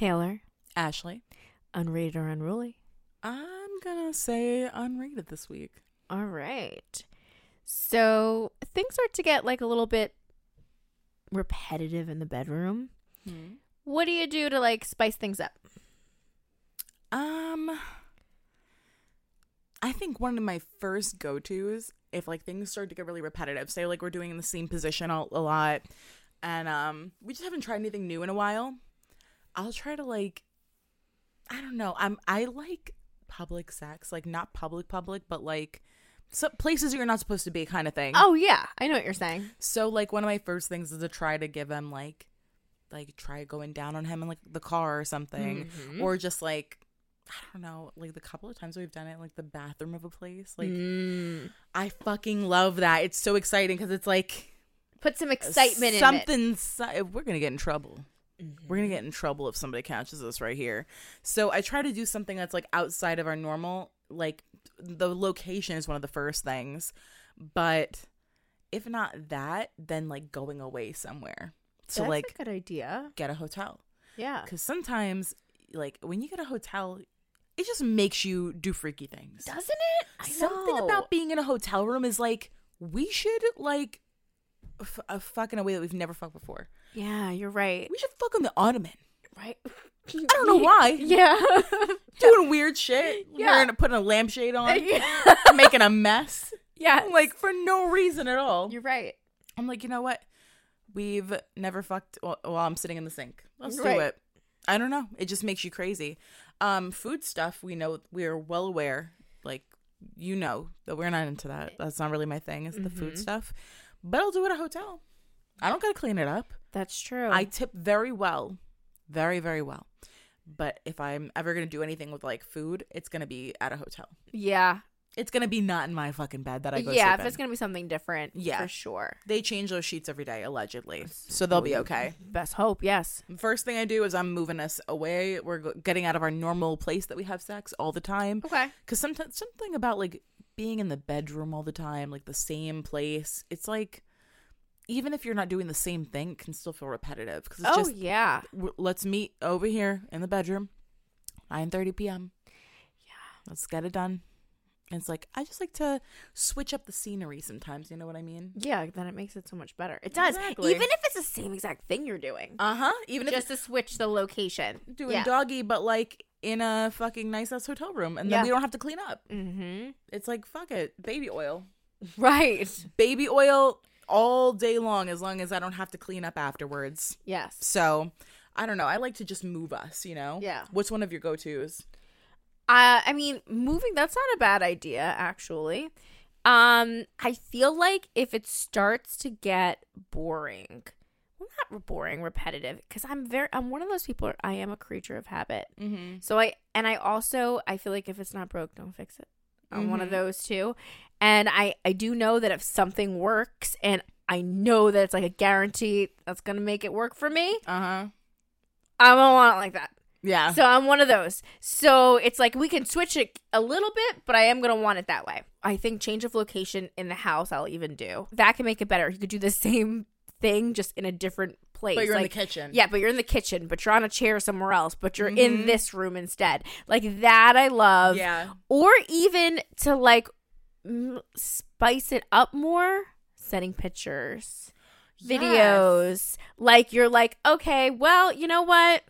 Taylor, Ashley. unrated or unruly. I'm gonna say unrated this week. All right. So things start to get like a little bit repetitive in the bedroom. What do you do to like spice things up? Um, I think one of my first go tos, if like things start to get really repetitive, say like we're doing in the same position a, a lot, and um, we just haven't tried anything new in a while. I'll try to like, I don't know. I'm I like public sex, like not public public, but like some places you're not supposed to be, kind of thing. Oh yeah, I know what you're saying. So like one of my first things is to try to give him like like try going down on him in like the car or something. Mhm. Or just like I don't know, like the couple of times we've done it in, like the bathroom of a place. Like Mm. I fucking love that. It's so exciting because it's like Put some excitement in it. something we're gonna get in trouble. Mm-hmm. We're gonna get in trouble if somebody catches us right here. So I try to do something that's like outside of our normal. Like the location is one of the first things, but if not that, then like going away somewhere. So That's like a good idea. get a hotel Yeah. because sometimes like when you get a hotel, it just makes you do freaky things. Doesn't it? I Something know. about being in a hotel room is like we should like f- uh, fuck in a way that we've never fucked before. Yeah, you're right. We should fuck on the ottoman. Right. I don't know why. Yeah. Doing weird shit. Yeah. Wearing putting a lampshade on, yeah. making a mess. yeah. Like for no reason at all. you're right. I'm like, you know what? We've never fucked while, while I'm sitting in the sink. Let's do it. I don't know. It just makes you crazy. Um, food stuff. We know we're well aware. Like you know that we're not into that. That's not really my thing. Is the food Mhm. stuff. But I'll do it at a hotel. I don't gotta clean it up. That's true. I tip very well, very very well. But if I'm ever gonna do anything with like food, it's gonna be at a hotel. yeah. It's gonna be not in my fucking bed that I go Yeah, if it's gonna be something different, Yeah. for sure. They change those sheets every day, allegedly, so they'll be okay. Best hope, yes. First thing I do is I'm moving us away. We're getting out of our normal place that we have sex all the time. Okay. Because sometimes something about like being in the bedroom all the time, like the same place. It's like even if you're not doing the same thing, it can still feel repetitive. Because Oh just yeah. w- let's meet over here in the bedroom, nine thirty p.m. Yeah. Let's get it done. And it's like I just like to switch up the scenery sometimes. You know what I mean? Yeah, then it makes it so much better. It does. Exactly. Even if it's the same exact thing you're doing. Uh huh. Even if just to switch the location. doing yeah. doggy, but like in a fucking nice ass hotel room, and then Yeah. we don't have to clean up. Mm-hmm. It's like fuck it, baby oil, Right. baby oil all day long, as long as I don't have to clean up afterwards. Yes. So I don't know. I like to just move us. You know. Yeah. What's one of your go tos? Uh, I mean, moving that's not a bad idea actually. Um, I feel like if it starts to get boring, well, not boring, repetitive, because I'm very, I'm one of those people. I am a creature of habit. Mm-hmm. So I, and I also, I feel like if it's not broke, don't fix it. I'm one of Mhm. those too, and I, I do know that if something works, and I know that it's like a guarantee that's gonna make it work for me, Uh huh. I don't want it like that. Yeah. So I'm one of those. So it's like we can switch it a little bit, but I am going to want it that way. I think change of location in the house I'll even do. That can make it better. You could do the same thing just in a different place. but you're in the kitchen. Yeah, but you're in the kitchen, but you're on a chair somewhere else, but you're Mhm. in this room instead. Like that I love. Yeah. Or even to like spice it up more, sending pictures videos. Like you're like, okay, well, you know what?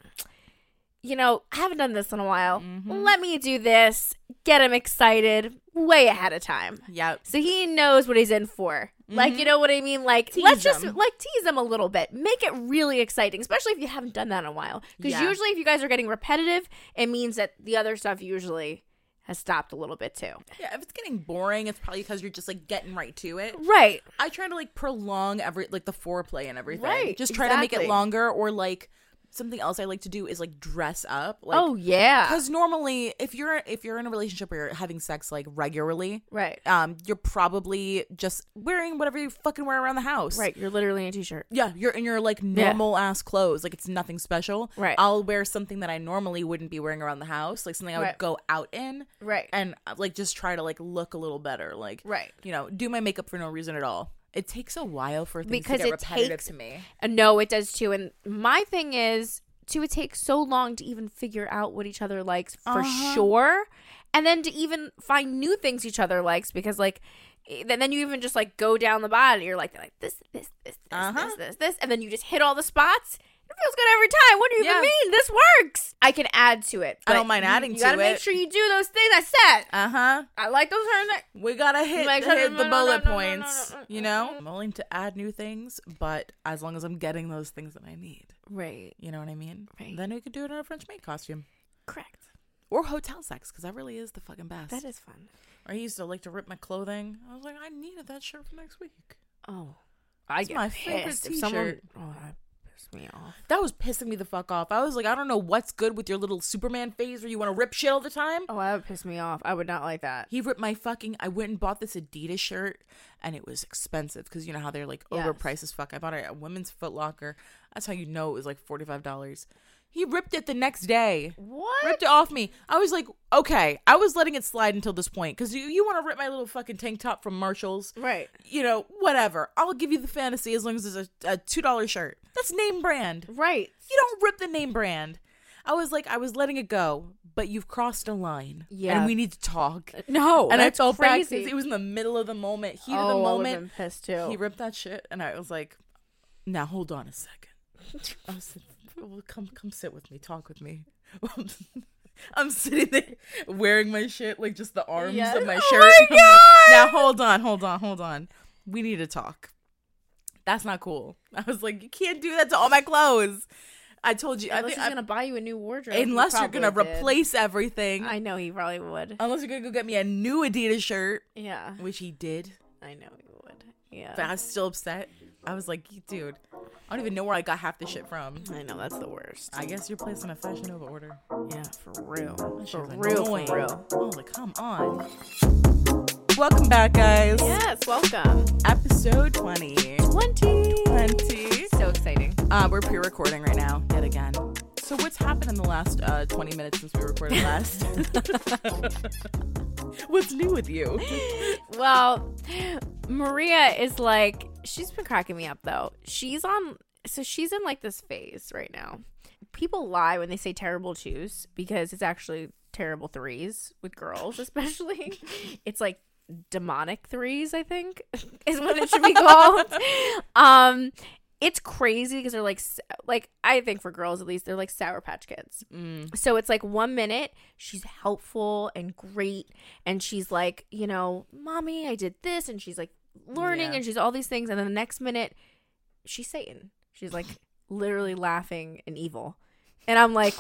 You know, I haven't done this in a while. Mhm. Let me do this. Get him excited way ahead of time. Yep. So he knows what he's in for. Like, you Mhm. know what I mean? Like, Tease let's just like tease them a little bit. Make it really exciting, especially if you haven't done that in a while. Because Yeah. usually, if you guys are getting repetitive, it means that the other stuff usually has stopped a little bit too. Yeah. If it's getting boring, it's probably because you're just like getting right to it. Right. I try to like prolong every like the foreplay and everything. Right, Just try to make it longer or like something else I like to do is like dress up. Like, oh yeah. Because normally, if you're if you're in a relationship where you're having sex like regularly, Right. um, you're probably just wearing whatever you fucking wear around the house. Right. You're literally in a t-shirt. Yeah, you're in your like normal ass clothes. Like it's nothing special. Right. I'll wear something that I normally wouldn't be wearing around the house, like something I would Right. go out in, Right. and uh, like just try to like look a little better. Like Right. you know, do my makeup for no reason at all. It takes a while for things Because to get it repetitive takes- to me. Uh, no, it does too. And my thing is two, it takes so long to even figure out what each other likes for Uh-huh. sure. And then to even find new things each other likes because like then then you even just like go down the body. You're like like this, this, this, this, Uh-huh. this, this, this, and then you just hit all the spots. It feels good every time. What do you Yeah. even mean? This works. I can add to it. I don't mind you- adding you to gotta make sure you do those things I said. Uh huh. I like those her We gotta hit, Like, hit the no, no, bullet points. no, no, You know, I'm willing to add new things, but as long as I'm getting those things that I need, Right. you know what I mean. Right. Then we could do it in a French maid costume Correct. or hotel sex because that really is the fucking best. That is fun. I used to like to rip my clothing. I was like, I needed that shirt for next week. Oh. I It's get my favorite pissed if someone t-shirt. Oh, that pissed me off. That was pissing me the fuck off. I was like, I don't know what's good with your little Superman phase where you want to rip shit all the time. Oh, that would piss me off. I would not like that. He ripped my fucking. I went and bought this Adidas shirt, and it was expensive because you know how they're like Yes. overpriced as fuck. I bought it at Women's Foot Locker. That's how you know it was like forty five dollars. He ripped it the next day. What? Ripped it off me. I was like, okay. I was letting it slide until this point because you, you want to rip my little fucking tank top from Marshalls. Right. You know, whatever. I'll give you the fantasy as long as it's a, a two dollar shirt. That's name brand. Right. You don't rip the name brand. I was like, I was letting it go, but you've crossed a line. Yeah. And we need to talk. No. and I felt bad crazy. because it was in the middle of the moment, heat oh, of the oh, I would've moment. been pissed too. He ripped that shit, and I was like, "Now hold on a second. I was like, well, "Come, come sit with me, talk with me." I'm sitting there wearing my shit like just the arms Yes. of my shirt. Oh shirt. my God! now hold on, hold on, hold on. We need to talk. That's not cool. I was like, you can't do that to all my clothes. I told you. I Unless think he's I- gonna buy you a new wardrobe. unless you're gonna did. replace everything, I know he probably would. unless you're gonna go get me a new Adidas shirt, yeah. which he did. I know he would. Yeah. But I was still upset. I was like, dude, I don't even know where I got half the shit from. I know that's the worst. I guess you're placing a Fashion Nova order. yeah, for real. For real, annoying. for real. Come on. Welcome back, guys. Yes, welcome. Episode 20. 20. 20. So exciting. Uh, we're pre-recording right now, yet again. So what's happened in the last uh, 20 minutes since we recorded last? what's new with you? Well, Maria is like, she's been cracking me up though. She's on, so she's in like this phase right now. People lie when they say terrible twos because it's actually terrible threes with girls, especially. it's like demonic threes, I think, is what it should be called. um, it's crazy because they're like, like I think for girls at least, they're like sour patch kids. Mm. So it's like one minute she's helpful and great, and she's like, you know, mommy, I did this, and she's like learning, Yeah. and she's all these things, and then the next minute she's Satan. She's like literally laughing and evil, and I'm like,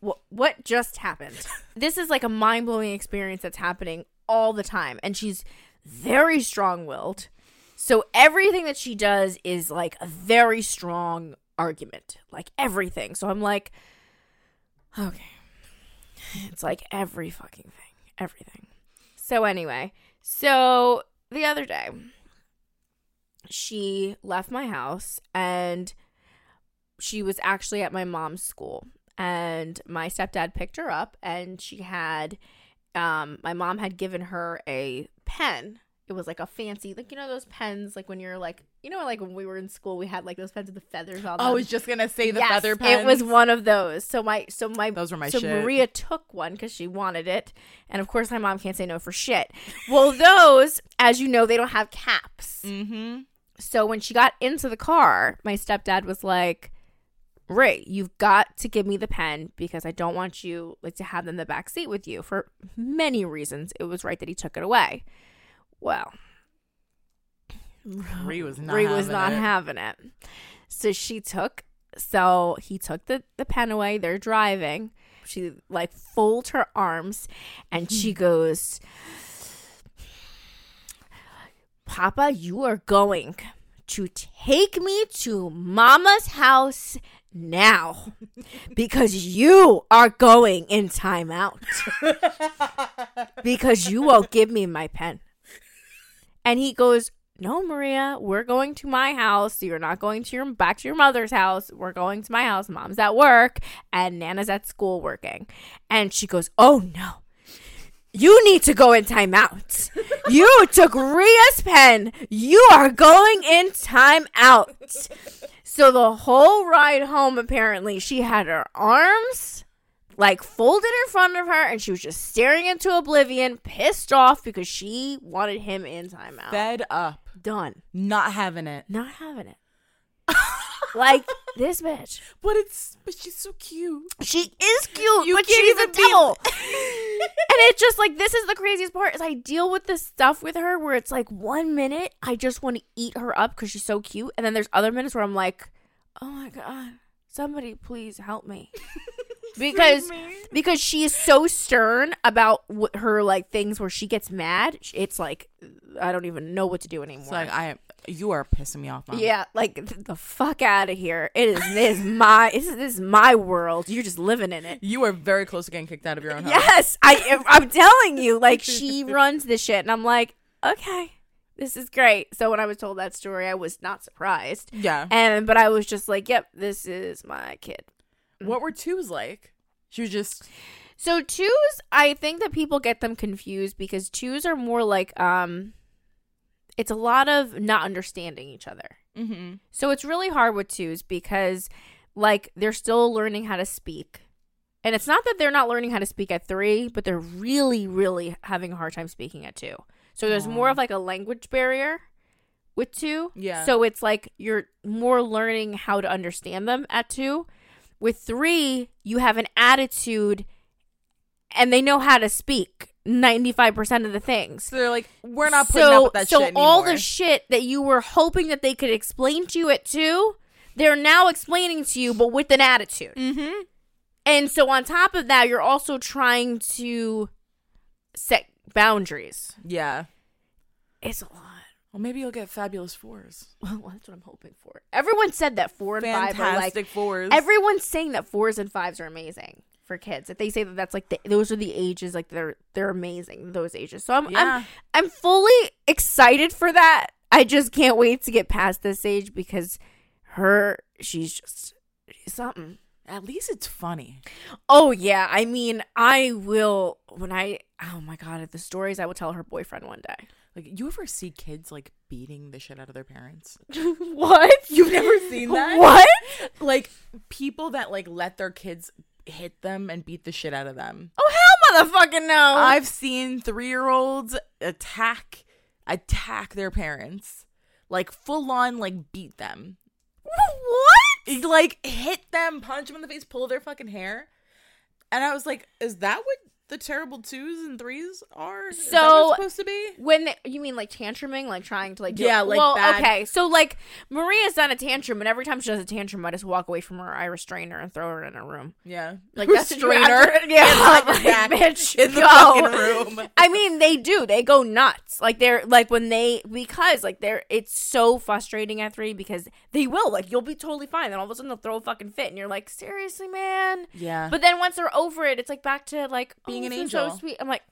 what? What just happened? this is like a mind blowing experience that's happening all the time, and she's very strong willed. So everything that she does is like a very strong argument, like everything. So I'm like, okay. It's like every fucking thing, everything. So anyway, so the other day, she left my house and she was actually at my mom's school. And my stepdad picked her up and she had um my mom had given her a pen. It was like a fancy like you know those pens like when you're like you know like when we were in school we had like those pens with the feathers on them I was just gonna say the Yes, feather pens. it was one of those so my so my Those were my so shit. Maria took one because she wanted it, and of course my mom can't say no for shit. Well, those, as you know, they don't have caps. Mm-hmm. So when she got into the car, my stepdad was like, "Ray, you've got to give me the pen because I don't want you like to have them in the back seat with you for many reasons. It was right that he took it away." Well, Ree was not. Ree was having not it. having it. So she took so he took the, the pen away. They're driving. She like folds her arms and she hmm. goes, Papa, you are going to take me to Mama's house now because you are going in timeout because you won't give me my pen. And he goes, "No, Maria, we're going to my house. You're not going to your back to your mother's house. We're going to my house. Mom's at work and Nana's at school working." And she goes, "Oh no." You need to go in timeout. You took Ria's pen. You are going in timeout. So the whole ride home, apparently, she had her arms like folded in front of her and she was just staring into oblivion, pissed off because she wanted him in timeout. Fed up. Done. Not having it. Not having it. like this bitch. But it's but she's so cute. She is cute, You but she's a even be- and it's just like this is the craziest part is I deal with this stuff with her where it's like one minute I just want to eat her up because she's so cute, and then there's other minutes where I'm like, oh my god, somebody please help me. because because she is so stern about what her like things where she gets mad. It's like I don't even know what to do anymore. It's like I you are pissing me off, mom. yeah, like th- the fuck out of here. It is this is my this is, this is my world. You're just living in it. You are very close to getting kicked out of your own house. Yes, I I'm telling you, like she runs this shit, and I'm like, okay, this is great. So when I was told that story, I was not surprised, Yeah. and but I was just like, yep, this is my kid. What were twos like? She was just So twos, I think that people get them confused because twos are more like um, it's a lot of not understanding each other. mm-hmm. So it's really hard with twos because like they're still learning how to speak. And it's not that they're not learning how to speak at three, but they're really, really having a hard time speaking at two. So there's more of like a language barrier with two. Yeah. So it's like you're more learning how to understand them at two. With three, you have an attitude and they know how to speak 95% of the things So they're like, we're not putting so, up with that so shit all the shit that you were hoping that they could explain to you at two, they're now explaining to you, but with an attitude. mm-hmm. And so on top of that, you're also trying to set boundaries. Yeah. It's a lot. Well, maybe you'll get fabulous fours. Well, that's what I'm hoping for. Everyone said that four and five are like. Fantastic fours. Everyone's saying that fours and fives are amazing for kids. That they say that that's like the, those are the ages like they're they're amazing those ages. So I'm I'm. I'm fully excited for that. I just can't wait to get past this age because her she's just she's something. At least it's funny. Oh yeah, I mean, I will when I oh my god, the stories I will tell her boyfriend one day. Like, you ever see kids like beating the shit out of their parents? what? You've never seen that? What? Like people that like let their kids hit them and beat the shit out of them. Oh hell motherfucking no. I've seen three year olds attack attack their parents. Like full on like beat them. what? Like hit them, punch them in the face, pull their fucking hair. And I was like, is that what the terrible twos and threes are? Is that what So- supposed to be? When they, you mean like tantruming, like trying to like do Yeah, like well, bad- okay. So like Maria's done a tantrum, and every time she does a tantrum, I just walk away from her. I restrain her and throw her in a room. Yeah. Like that's what you Restrain her. Yeah, Behind I'm back, like, bitch, in the go. fucking room. I mean, they do. They go nuts. Like they're like when they because like they're it's so frustrating at three because they will like you'll be totally fine. Then all of a sudden they'll throw a fucking fit, and you're like, seriously, man. Yeah. But then once they're over it, it's like back to like Being oh, an is so sweet. I'm like,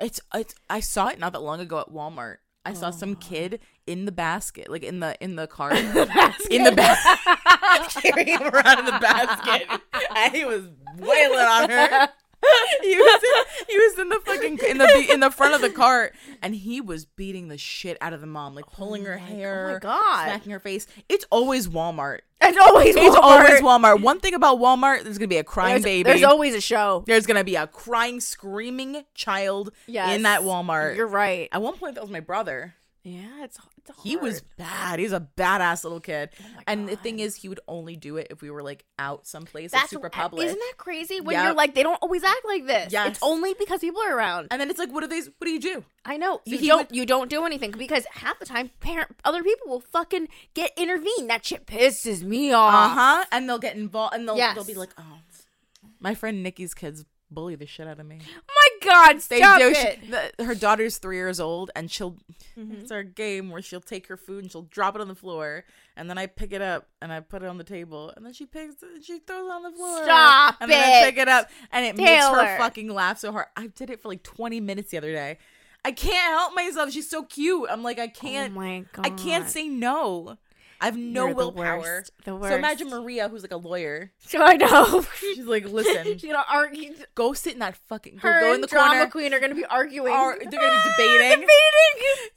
It's it's I saw it not that long ago at Walmart. I saw some kid in the basket, like in the in the cart, in the basket, carrying him around in the basket, and he was wailing on her. He was in, he was in the fucking in the in the front of the cart, and he was beating the shit out of the mom, like pulling oh her hair, oh my God. smacking her face. It's always Walmart. it's always It's Walmart. always Walmart. One thing about Walmart, there's gonna be a crying There's, baby. there's always a show. There's gonna be a crying, screaming child Yes. in that Walmart. You're right. At one point, that was my brother. Yeah, it's, it's He was hard. bad. He's a badass little kid. Oh and the thing is, he would only do it if we were like out someplace, like That's super public. Isn't that crazy? When Yep. you're like, they don't always act like this. Yes. It's only because people are around. and then it's like, what do they? What do you do? I know you he don't. you don't do anything because half the time, parent other people will fucking get intervened. That shit pisses me off. Uh huh. And they'll get involved, and they'll Yes. they'll be like, oh, my friend Nikki's kids bully the shit out of me. My God, They stop do. it. She, the, her daughter's three years old, and she'll. Mm-hmm. It's our game where she'll take her food and she'll drop it on the floor, and then I pick it up and I put it on the table, and then she picks it and she throws it on the floor. Stop and then I pick it up, and it makes her fucking laugh so hard. I did it for like twenty minutes the other day. I can't help myself. She's so cute. I'm like, I can't. oh my God, I can't say no. I have no You're the willpower. worst. The So imagine Maria, who's like a lawyer. So I know. She's like, listen, She's gonna argue. go sit in that fucking. Her go in the drama corner. queen are gonna be arguing. They're gonna be debating.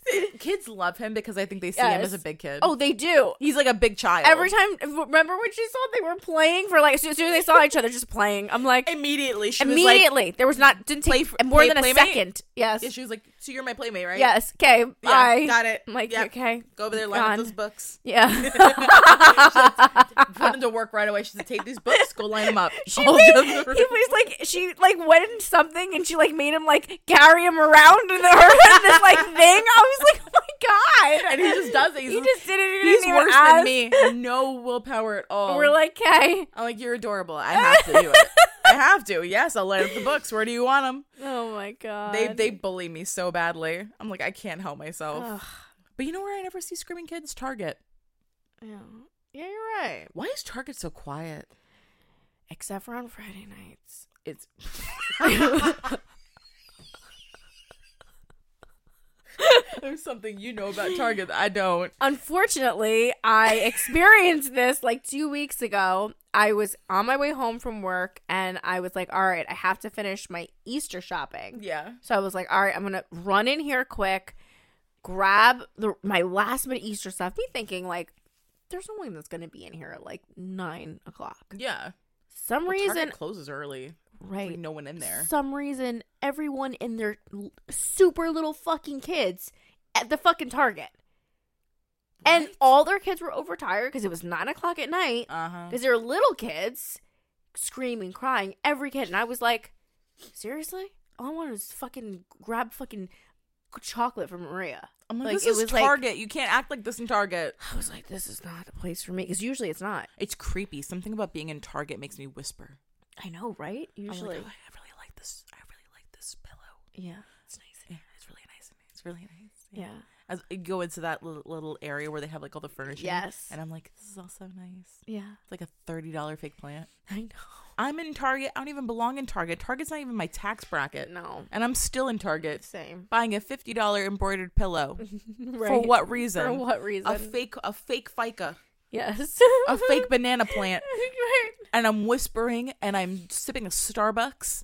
Debating. Kids love him because I think they see him as a Yes. big kid. Oh, they do. he's like a big child. Every time, remember when she saw they were playing for like as soon as they saw each other just playing. I'm like, immediately she was like, immediately. there was not didn't take for- more play- than a playmate? second. Yes. yeah, she was like, so you're my playmate, right? Yes. Okay. Yeah, Bye. got it. I'm like, Yeah. okay. Go over there, line up those books. Yeah. Put them to work right away. She said, take these books, go line them up. She All made, he was like she like went in something and she like made him like carry him around in her in this like thing. I was like, oh my god! and he just does it. He's, he just did it. He he's worse ask. than me. No willpower at all. We're like, okay. I'm like, you're adorable. I have to do it. I have to. Yes, I'll line up the books. Where do you want them? Oh my god. They they bully me so badly. I'm like, I can't help myself. Ugh. But you know where I never see screaming kids? Target. Yeah. Yeah, you're right. Why is Target so quiet? Except for on Friday nights. It's There's something you know about Target that I don't. Unfortunately, I experienced this like two weeks ago. I was on my way home from work and I was like, all right, I have to finish my Easter shopping. Yeah. So I was like, all right, I'm gonna run in here quick, grab the my last minute Easter stuff. Me thinking like, there's no one that's gonna be in here at like nine o'clock. Yeah. Some Well, reason, Target closes early. Right? Like no one in there. Some reason, everyone in their super little fucking kids at the fucking Target, and all their kids were overtired because it was nine o'clock at night. Uh-huh. Because they're little kids screaming, crying, every kid, and I was like, seriously, all I wanted was fucking grab fucking chocolate from Maria. Like, like, this it is was like- Target. you can't act like this in Target. I was like, this is not the place for me because usually it's not. It's creepy. Something about being in Target makes me whisper. I know, right? I'm like, Usually, "Oh, I really like this. I really like this pillow. yeah, it's nice. Yeah, it's really nice. It's really nice. Yeah, As I go into that little, little area where they have like all the furniture. Yes. And I'm like, this is all so nice. yeah, It's like a thirty dollar fake plant. I know. I'm in Target. I don't even belong in Target. Target's not even my tax bracket. No, And I'm still in Target same. buying a fifty dollar embroidered pillow. For what reason? For what reason? A fake a fake ficus. yes, A fake banana plant. right. And I'm whispering and I'm sipping a Starbucks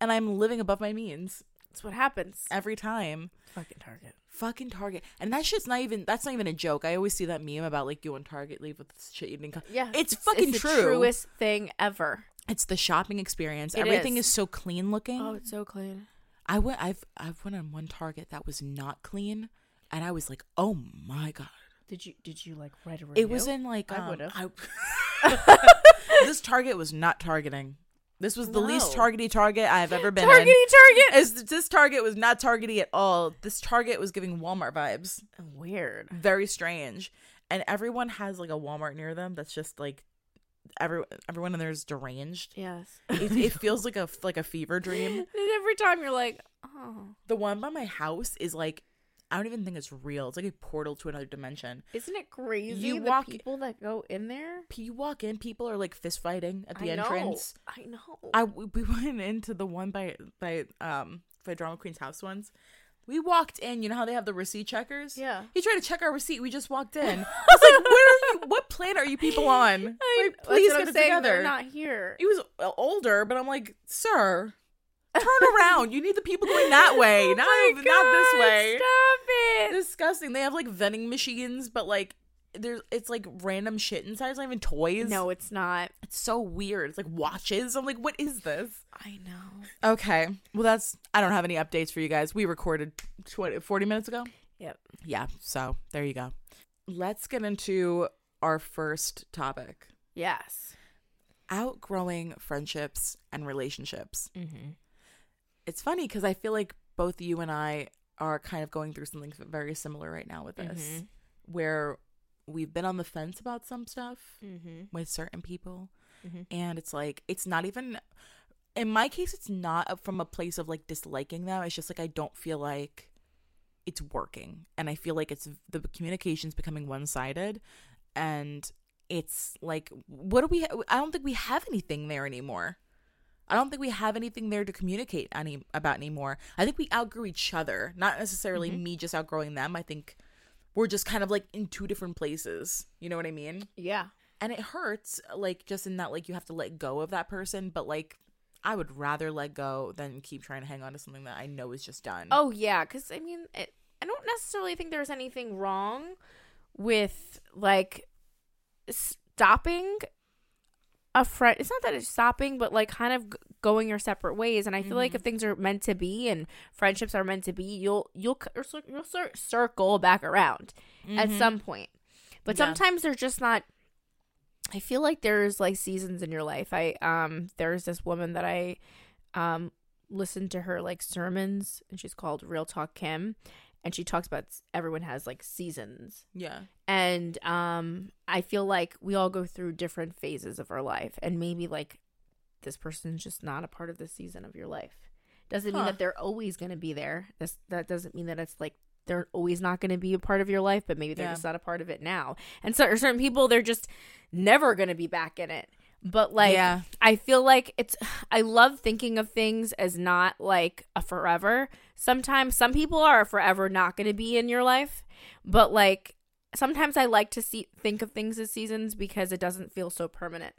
and I'm living above my means That's what happens. every time. Fucking Target. Fucking Target. And that shit's not even that's not even a joke. I always see that meme about like you and Target leave with shit you didn't co- Yeah, It's fucking the true. truest thing ever. It's the shopping experience. It Everything is. is so clean looking. Oh, it's so clean. I went I've I've went on one Target that was not clean and I was like, "Oh my god." Did you did you like write a review? It was in like I um. I- this Target was not targeting. This was the least targety Target I've ever been Targety in. Target. As this Target was not targety at all. This Target was giving Walmart vibes. Weird. Very strange. And everyone has like a Walmart near them that's just like every everyone in there is deranged. Yes. It, it feels like a like a fever dream. And every time you're like, oh, The one by my house is like I don't even think it's real. It's like a portal to another dimension. isn't it crazy? You walk- people that go in there. You walk in, people are like fist fighting at the I know. entrance. I know. I we went into the one by by um by Drama Queen's house once. We walked in. You know how they have the receipt checkers? yeah. He tried to check our receipt. We just walked in. I was like, "Where are you? What planet are you people on? I, Like, please get it saying. together." They're not here. he was uh, older, but I'm like, "Sir, turn around. You need the people going that way, Oh not my not this way." Stop it. Disgusting. They have like vending machines, but like there's it's like random shit inside. It's not even toys. No, it's not. it's so weird. It's like watches. I'm like, what is this? I know. Okay. Well, that's. I don't have any updates for you guys. We recorded 20, 40 minutes ago. Yep. Yeah. So there you go. Let's get into our first topic Yes. outgrowing friendships and relationships. Mm-hmm. It's funny because I feel like both you and I are kind of going through something very similar right now with this, Mhm. where we've been on the fence about some stuff Mm-hmm. with certain people. Mhm. And it's like, it's not even, in my case, it's not from a place of like disliking them. It's just like, I don't feel like it's working. And I feel like it's the communication's becoming one sided. And it's like, what do we, I don't think we have anything there anymore. I don't think we have anything there to communicate any about anymore. I think we outgrew each other, not necessarily Mhm. me just outgrowing them. I think we're just kind of like in two different places. You know what I mean? Yeah. And it hurts, like just in that like you have to let go of that person, but like I would rather let go than keep trying to hang on to something that I know is just done. Oh yeah, because I mean, it, I don't necessarily think there's anything wrong with like stopping a friend. It's not that it's stopping, but like kind of g- going your separate ways. And I feel like if things are meant to be and friendships are meant to be, you'll you'll c- or cir- you'll cir- circle back around at some point. But Yeah. sometimes they're just not. I feel like there's like seasons in your life. I um there's this woman that I um listened to her like sermons and she's called Real Talk Kim and she talks about everyone has like seasons Yeah. and um I feel like we all go through different phases of our life and maybe like this person's just not a part of the season of your life. Doesn't mean that they're always going to be there. This that doesn't mean that it's like they're always not going to be a part of your life, but maybe they're Yeah. just not a part of it now. And so certain people they're just never going to be back in it. But like Yeah. I feel like it's I love thinking of things as not like a forever. Sometimes some people are forever not going to be in your life, but like sometimes I like to see think of things as seasons because it doesn't feel so permanent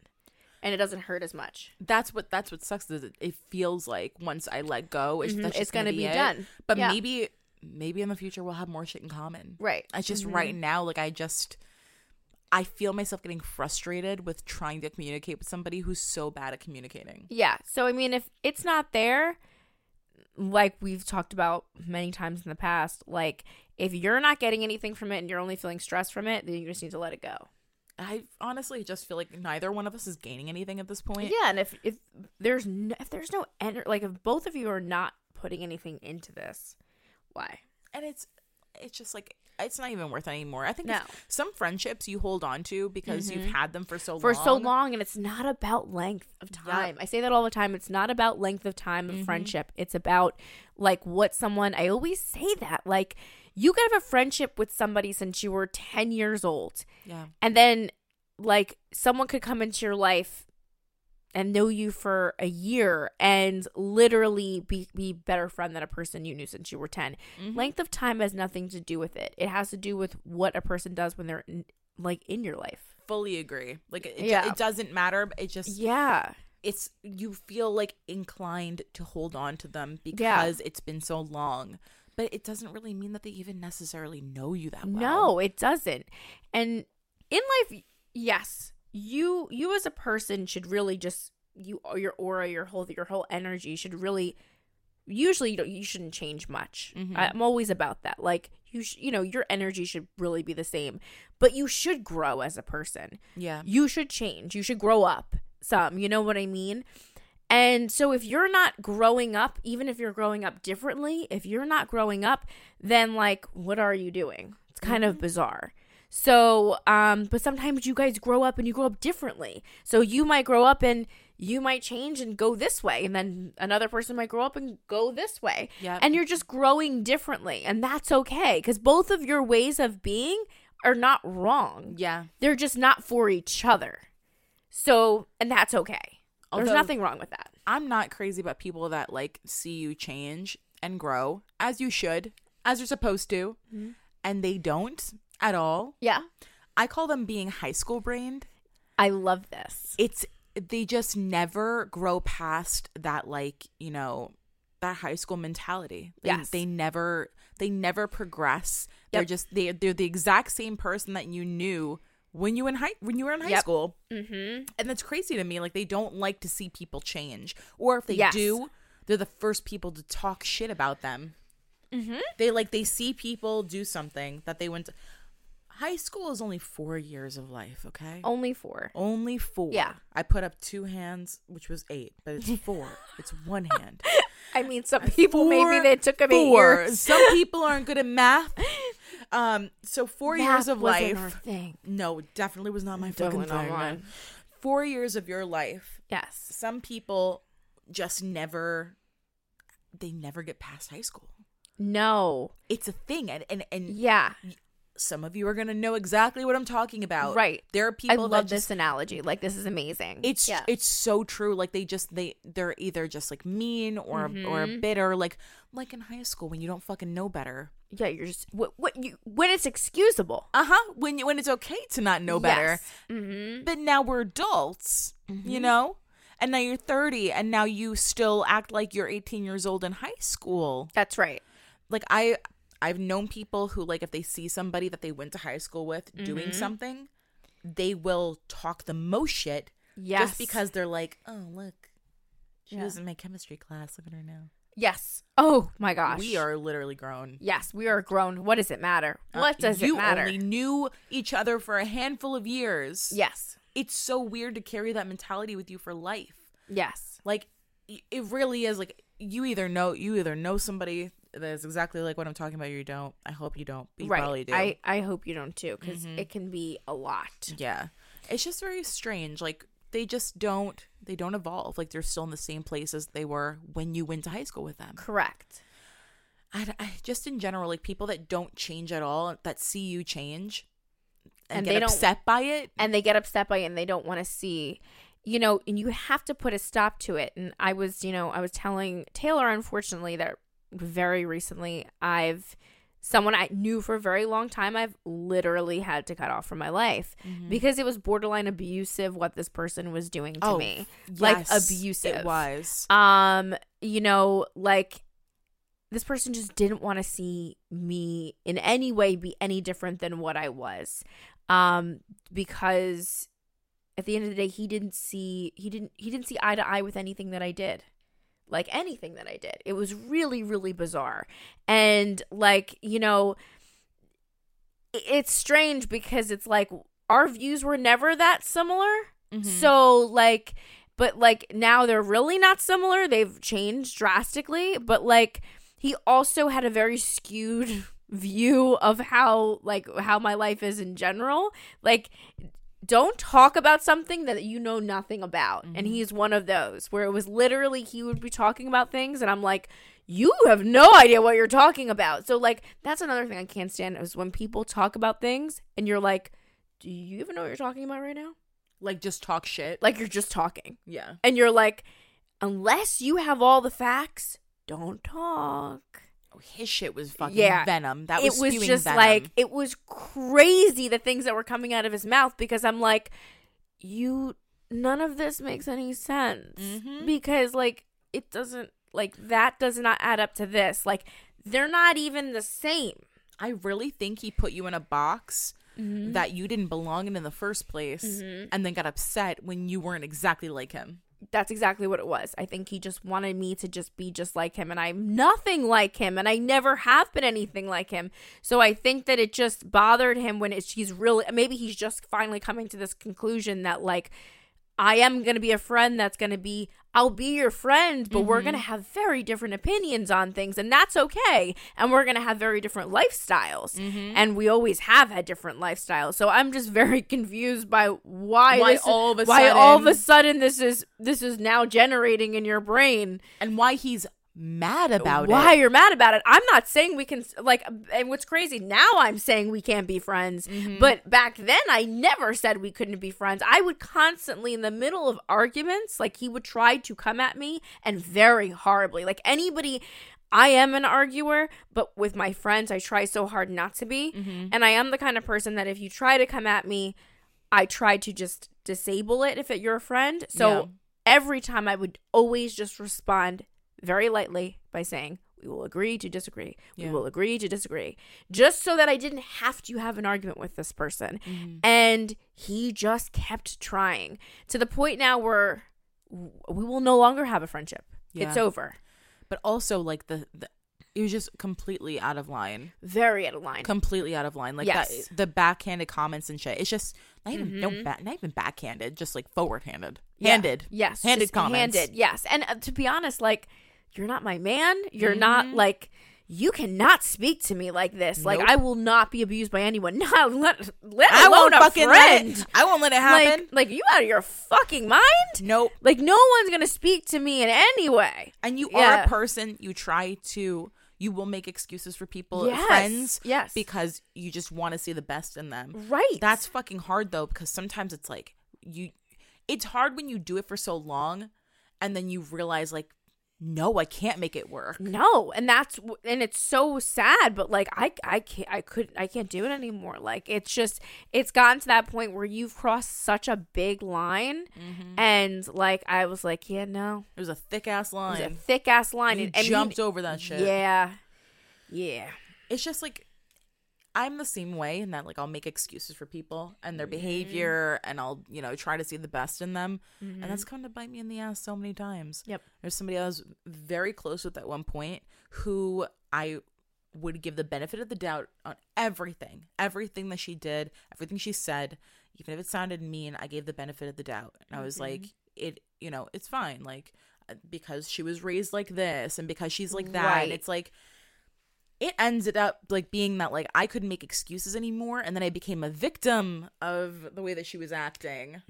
and it doesn't hurt as much. That's what that's what sucks is it, it feels like once I let go, it's, Mhm. It's gonna, gonna be it. done. But Yeah. maybe maybe in the future we'll have more shit in common. Right. It's just Mhm. right now, like I just I feel myself getting frustrated with trying to communicate with somebody who's so bad at communicating. Yeah. So I mean if it's not there like we've talked about many times in the past, like if you're not getting anything from it and you're only feeling stress from it, then you just need to let it go. I honestly just feel like neither one of us is gaining anything at this point. Yeah, and if if there's no, if there's no ener- like if both of you are not putting anything into this, why? And it's it's just like it's not even worth it anymore. I think No. some friendships you hold on to because you've mm-hmm. had them for so For long. so long, and it's not about length of time. I say that all the time. It's not about length of time of mm-hmm. friendship. It's about like what someone. I always say that like you could have a friendship with somebody since you were ten years old, Yeah. and then like someone could come into your life and know you for a year and literally be be better friend than a person you knew since you were 10 Mm-hmm. length of time has nothing to do with it it has to do with what a person does when they're in, like in your life Fully agree. Like it, Yeah. it doesn't matter. It just yeah it's you feel like inclined to hold on to them Yeah. because it's been so long. But it doesn't really mean that they even necessarily know you that well. no it doesn't and in life yes you you as a person should really just you your aura your whole your whole energy should really usually you, don't, you shouldn't change much. Mhm. I, i'm always about that. Like you sh- you know your energy should really be the same but you should grow as a person. Yeah. you should change. You should grow up some you know what i mean? And so if you're not growing up even if you're growing up differently if you're not growing up then like what are you doing? It's kind of bizarre so um but sometimes you guys grow up and you grow up differently so you might grow up and you might change and go this way and then another person might grow up and go this way Yep. and you're just growing differently and that's okay because both of your ways of being are not wrong Yeah. they're just not for each other. So, and that's okay. There's nothing wrong with that. I'm not crazy about people that like see you change and grow as you should, as you're supposed to, Mm-hmm. and they don't at all. Yeah. I call them being high school brained. I love this. It's they just never grow past that like, you know, that high school mentality. They, Yes. they never they never progress. They're just they they're the exact same person that you knew when you in high when you were in high Yep. school. Mm-hmm. And that's crazy to me. Like they don't like to see people change, or if they Yes. do, they're the first people to talk shit about them. Mm-hmm. They like they see people do something that they went. to... High school is only four years of life. Okay, Only four. only four. Yeah. I put up two hands, which was eight, but it's four. it's one hand. I mean, some people maybe they took them eight four. years. Some people aren't good at math. Um, so four years of life. thing. No, definitely was not my fucking thing. Four years of your life Yes. some people just never they never get past high school No. it's a thing and and, and Yeah. Some of you are gonna know exactly what I'm talking about. Right. There are people I love that this analogy. Like this is amazing. it's yeah. it's so true. Like they just they they're either just like mean or or Mm-hmm. bitter. Like like in high school when you don't fucking know better. yeah, you're just what, what you when it's excusable. Uh huh. When you when it's okay to not know better. Mm-hmm. But now we're adults, you know. And now you're 30, and now you still act like you're 18 years old in high school. That's right. like I I've known people who like if they see somebody that they went to high school with Mm-hmm. doing something, they will talk the most shit Yes. just because they're like, "Oh, look. She Yeah. was in my chemistry class. Look at her now." Yes. Oh my gosh. We are literally grown. Yes, we are grown. What does it matter? Uh, What does it matter? You only knew each other for a handful of years. yes. It's so weird to carry that mentality with you for life. Yes. Like it really is like you either know you either know somebody that is exactly like what I'm talking about you don't. I hope you don't. You right. probably do. I I hope you don't too because Mhm. it can be a lot. Yeah. It's just very strange. Like they just don't they don't evolve. Like they're still in the same place as they were when you went to high school with them. Correct. I, I just in general like people that don't change at all that see you change and, And get they don't- upset by it. and they get upset by it and they don't want to see you know and you have to put a stop to it and i was you know i was telling taylor unfortunately that very recently. I've someone i knew for a very long time i've literally had to cut off from my life because it was borderline abusive what this person was doing to Mm-hmm. Oh, me. like Yes, abusive. It was. um you know like this person just didn't want to see me in any way be any different than what i was. Um because at the end of the day he didn't see he didn't he didn't see eye to eye with anything that i did like anything that i did it was really really bizarre and like you know it's strange because it's like our views were never that similar Mhm. so like but like now they're really not similar. They've changed drastically, but like he also had a very skewed view of how like how my life is in general. Like don't talk about something that you know nothing about. And mm-hmm. he's one of those where it was literally he would be talking about things and I'm like you have no idea what you're talking about. So like that's another thing I can't stand is when people talk about things and you're like do you even know what you're talking about right now? like just talk shit. Like you're just talking yeah. and you're like, unless you have all the facts, don't talk. Oh, his shit was fucking Yeah. venom. That it was was spewing just venom. like it was crazy the things that were coming out of his mouth because I'm like, you none of this makes any sense Mhm. because like it doesn't like that does not add up to this. Like they're not even the same. I really think he put you in a box Mm-hmm. that you didn't belong in in the first place Mhm. and then got upset when you weren't exactly like him. That's exactly what it was. I think he just wanted me to just be just like him, and I'm nothing like him, and I never have been anything like him. So I think that it just bothered him when it's he's really maybe he's just finally coming to this conclusion that like I am gonna be a friend that's gonna be I'll be your friend, but we're gonna mm-hmm. have very different opinions on things, and that's okay. And we're gonna have very different lifestyles, mm-hmm. and we always have had different lifestyles. So I'm just very confused by why Why this all of a why all of a sudden- sudden this is this is now generating in your brain And why he's mad about it. why you're mad about it i'm not saying we can like and what's crazy now i'm saying we can't be friends Mm-hmm. but back then i never said we couldn't be friends i would constantly in the middle of arguments like he would try to come at me and very horribly like anybody I am an arguer, but with my friends, I try so hard not to be. Mm-hmm. And I am the kind of person that if you try to come at me, I try to just disable it if it, you're a friend. So Yeah. every time I would always just respond very lightly by saying, We will agree to disagree. Yeah. We will agree to disagree. Just so that I didn't have to have an argument with this person. Mm-hmm. And he just kept trying to the point now where we will no longer have a friendship. It's over. But also like the, the it was just completely out of line. Very out of line. Completely out of line. Like Yes. that the backhanded comments and shit. It's just not even no Mhm. back not even backhanded, just like forward handed. Yeah. Handed. Yes. Handed comments. Handed. Yes. And uh, to be honest, like, you're not my man. You're not Mhm. like, you cannot speak to me like this. Like, I will not be abused by anyone. Not let, let I alone won't a friend. let it I won't let it happen. Like, like, you out of your fucking mind? nope. Like, no one's gonna speak to me in any way. And you Yeah. are a person you try to you will make excuses for people, Yes, friends, yes. because you just want to see the best in them. Right. That's fucking hard though, because sometimes it's like you, it's hard when you do it for so long, and then you realize like, no, I can't make it work. no, and that's and it's so sad, but like I I can't I couldn't I can't do it anymore. Like it's just it's gotten to that point where you've crossed such a big line, Mm-hmm. and like I was like, yeah, no, It was a thick ass it was a thick ass line, You and, jumped over that shit. Yeah, yeah, it's just like I'm the same way in that like I'll make excuses for people and Mm-hmm. their behavior and I'll, you know, try to see the best in them. And that's come to bite me in the ass so many times. Mm-hmm. Yep. There's somebody I was very close with at one point who I would give the benefit of the doubt on everything. Everything that she did, everything she said, even if it sounded mean, I gave the benefit of the doubt. And I was Mm-hmm. like, it, you know, it's fine. Like uh, because she was raised like this and because she's like that. Right. And it's like it ended up like being that like I couldn't make excuses anymore and then I became a victim of the way that she was acting.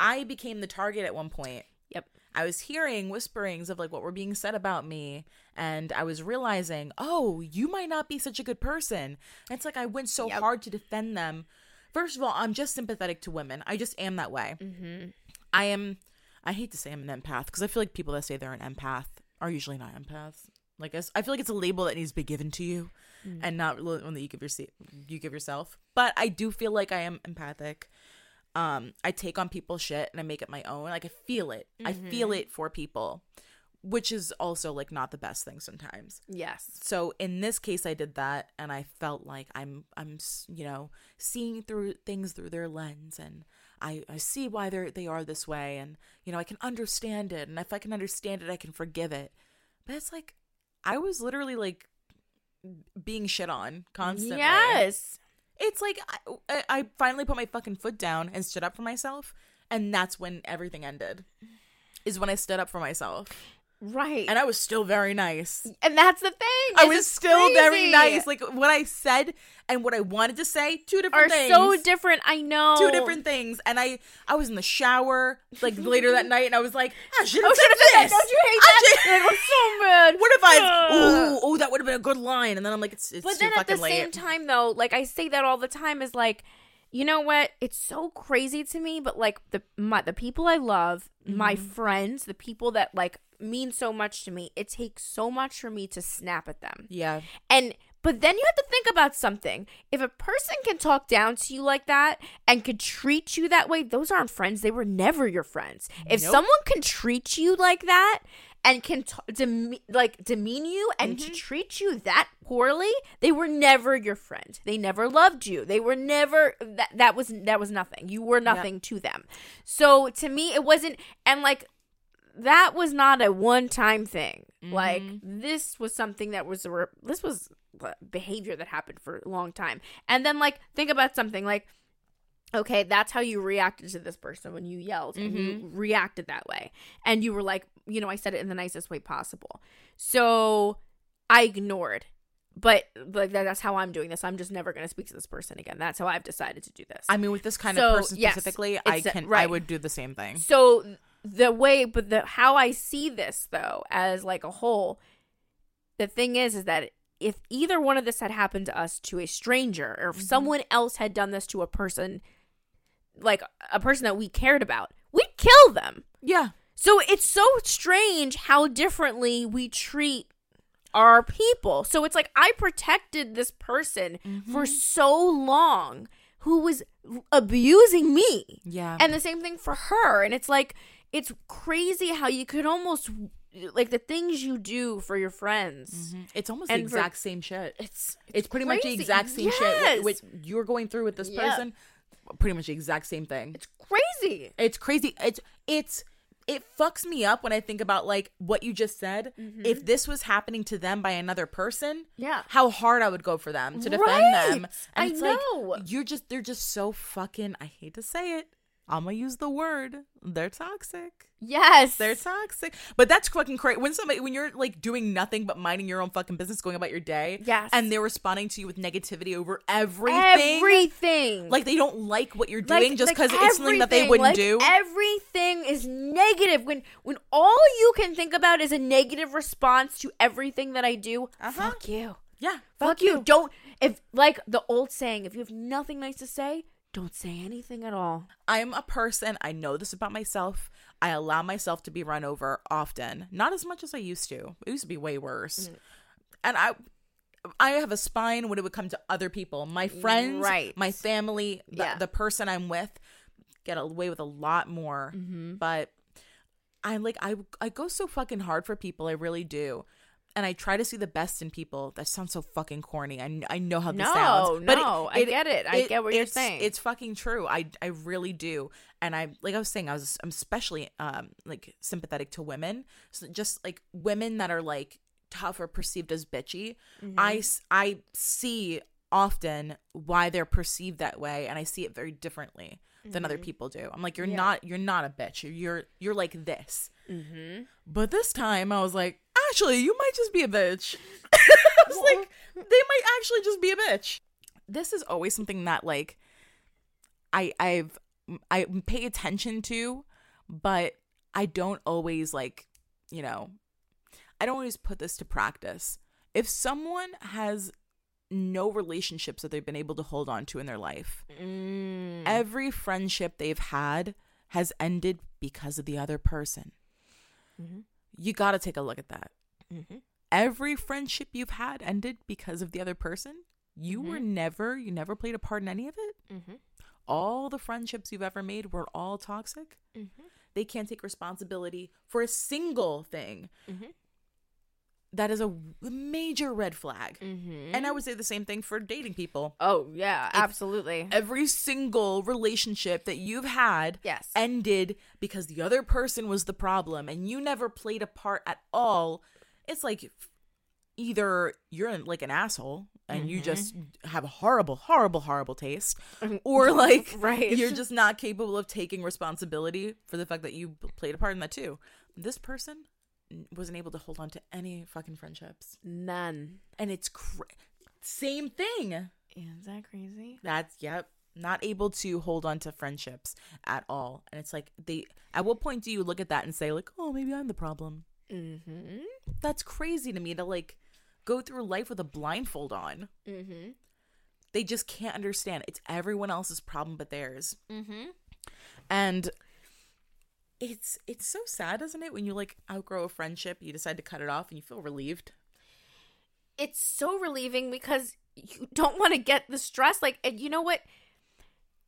I became the target at one point. Yep. I was hearing whisperings of like what were being said about me and I was realizing, "Oh, you might not be such a good person." And it's like I went so Yep. hard to defend them. First of all, I'm just sympathetic to women. I just am that way. Mm-hmm. I am I hate to say I'm an empath because I feel like people that say they're an empath are usually not empaths. Like it's- I feel like it's a label that needs to be given to you, and not really one that you give your you give yourself. But I do feel like I am empathic. Um, I take on people's shit and I make it my own. Like I feel it. I feel it for people, which is also like not the best thing sometimes yes, so in this case i did that and i felt like i'm i'm you know seeing through things through their lens and i i see why they're they are this way and you know i can understand it and if i can understand it i can forgive it but it's like i was literally like being shit on constantly yes, it's like I, I finally put my fucking foot down and stood up for myself and that's when everything ended is when i stood up for myself right, and i was still very nice and that's the thing. I was still very nice. Like what I said and what I wanted to say, two different are things. so different. I know. Two different things. And I I was in the shower like later that night and I was like, I should have Oh, said should that. this. Don't you hate that? was so mad. What if I ooh, oh that would have been a good line and then I'm like it's it's But too then at the same late. time, though, like I say that all the time, is like, you know what? It's so crazy to me, but like the my the people I love, my Mm-hmm. friends, the people that like mean so much to me, it takes so much for me to snap at them. yeah. And but then you have to think about something. If a person can talk down to you like that and could treat you that way, those aren't friends. They were never your friends. If Nope. someone can treat you like that and can t- like demean you and Mm-hmm. to treat you that poorly, they were never your friend. They never loved you. They were never that that was that was nothing. You were nothing to them. So to me it wasn't and like that was not a one time thing. Like this was something that was a re- this was behavior that happened for a long time. And then like think about something like okay, that's how you reacted to this person when you yelled and you mm-hmm. reacted that way. And you were like, you know, I said it in the nicest way possible. So I ignored. But like that's how I'm doing this. I'm just never going to speak to this person again. That's how I've decided to do this. I mean with this kind So, of person yes, specifically, I can I would do the same thing. So the way, but the how I see this though, as like a whole, the thing is, is that if either one of this had happened to us to a stranger, or if Mm-hmm. someone else had done this to a person, like a person that we cared about, we'd kill them. Yeah. So it's so strange how differently we treat our people. So it's like I protected this person for so long who was abusing me. Yeah. And the same thing for her. And it's like, it's crazy how you could almost, like, the things you do for your friends. Mhm. It's almost And the for- exact same shit. It's, It's pretty much the exact same shit Yes. what, what you're going through with this Yeah. person. Pretty much the exact same thing. It's crazy. It's crazy. It's it's it fucks me up when I think about like what you just said. If this was happening to them by another person, Yeah. how hard I would go for them to defend Right. them. I it's know. like you're just they're just so fucking I hate to say it. I'm gonna use the word. They're toxic. Yes. They're toxic. But that's fucking crazy. When somebody, when you're like doing nothing but minding your own fucking business, going about your day, Yes. and they're responding to you with negativity over everything, everything. like they don't like what you're Like- doing just like because it's something that they wouldn't like do. Everything is negative when when all you can think about is a negative response to everything that I do. Uh-huh. Fuck you. yeah, Fuck, you. Don't if like the old saying, if you have nothing nice to say, don't say anything at all. I'm a person, I know this about myself. I allow myself to be run over often. Not as much as I used to. It used to be way worse. Mm. And I I have a spine when it would come to other people. My friends, Right. my family, the, Yeah. the person I'm with get away with a lot more. Mm-hmm. But I'm like I I go so fucking hard for people. I really do. And I try to see the best in people. That sounds so fucking corny. I, I know how this No, sounds. But no, I get it. I get what you're saying. It's fucking true. I I really do. And I like I was saying, I was I'm especially um like sympathetic to women. So just like women that are like tough or perceived as bitchy. Mm-hmm. I I see often why they're perceived that way, and I see it very differently than other people do. I'm like, you're Mm-hmm. Yeah. not you're not a bitch. You're you're like this. Mm-hmm. But this time I was like, actually, you might just be a bitch. I was like, they might actually just be a bitch. This is always something that like I I've I pay attention to, but I don't always like, you know, I don't always put this to practice. If someone has no relationships that they've been able to hold on to in their life, Mm. every friendship they've had has ended because of the other person. Mhm. You got to take a look at that. Mm-hmm. Every friendship you've had ended because of the other person. You were never, you never played a part in any of it. Mm-hmm. All the friendships you've ever made were all toxic. Mm-hmm. They can't take responsibility for a single thing. Mhm. That is a major red flag. Mm-hmm. And I would say the same thing for dating people. oh yeah, absolutely. Every single relationship that you've had Yes. ended because the other person was the problem and you never played a part at all. It's like either you're like an asshole and you just mm-hmm. have a horrible, horrible, horrible taste, um, or like Right. you're just not capable of taking responsibility for the fact that you played a part in that too. This person wasn't able to hold on to any fucking friendships, None. and it's cra- same thing. Is that crazy? That's yep. Not able to hold on to friendships at all. And it's like they at what point do you look at that and say, like, oh maybe I'm the problem? Mm-hmm. That's crazy to me to like go through life with a blindfold on. Mm-hmm. They just can't understand. It's everyone else's problem but theirs. Mm-hmm. And it's it's so sad, isn't it, when you like outgrow a friendship, you decide to cut it off and you feel relieved. It's so relieving because you don't want to get the stress. Like, and you know what?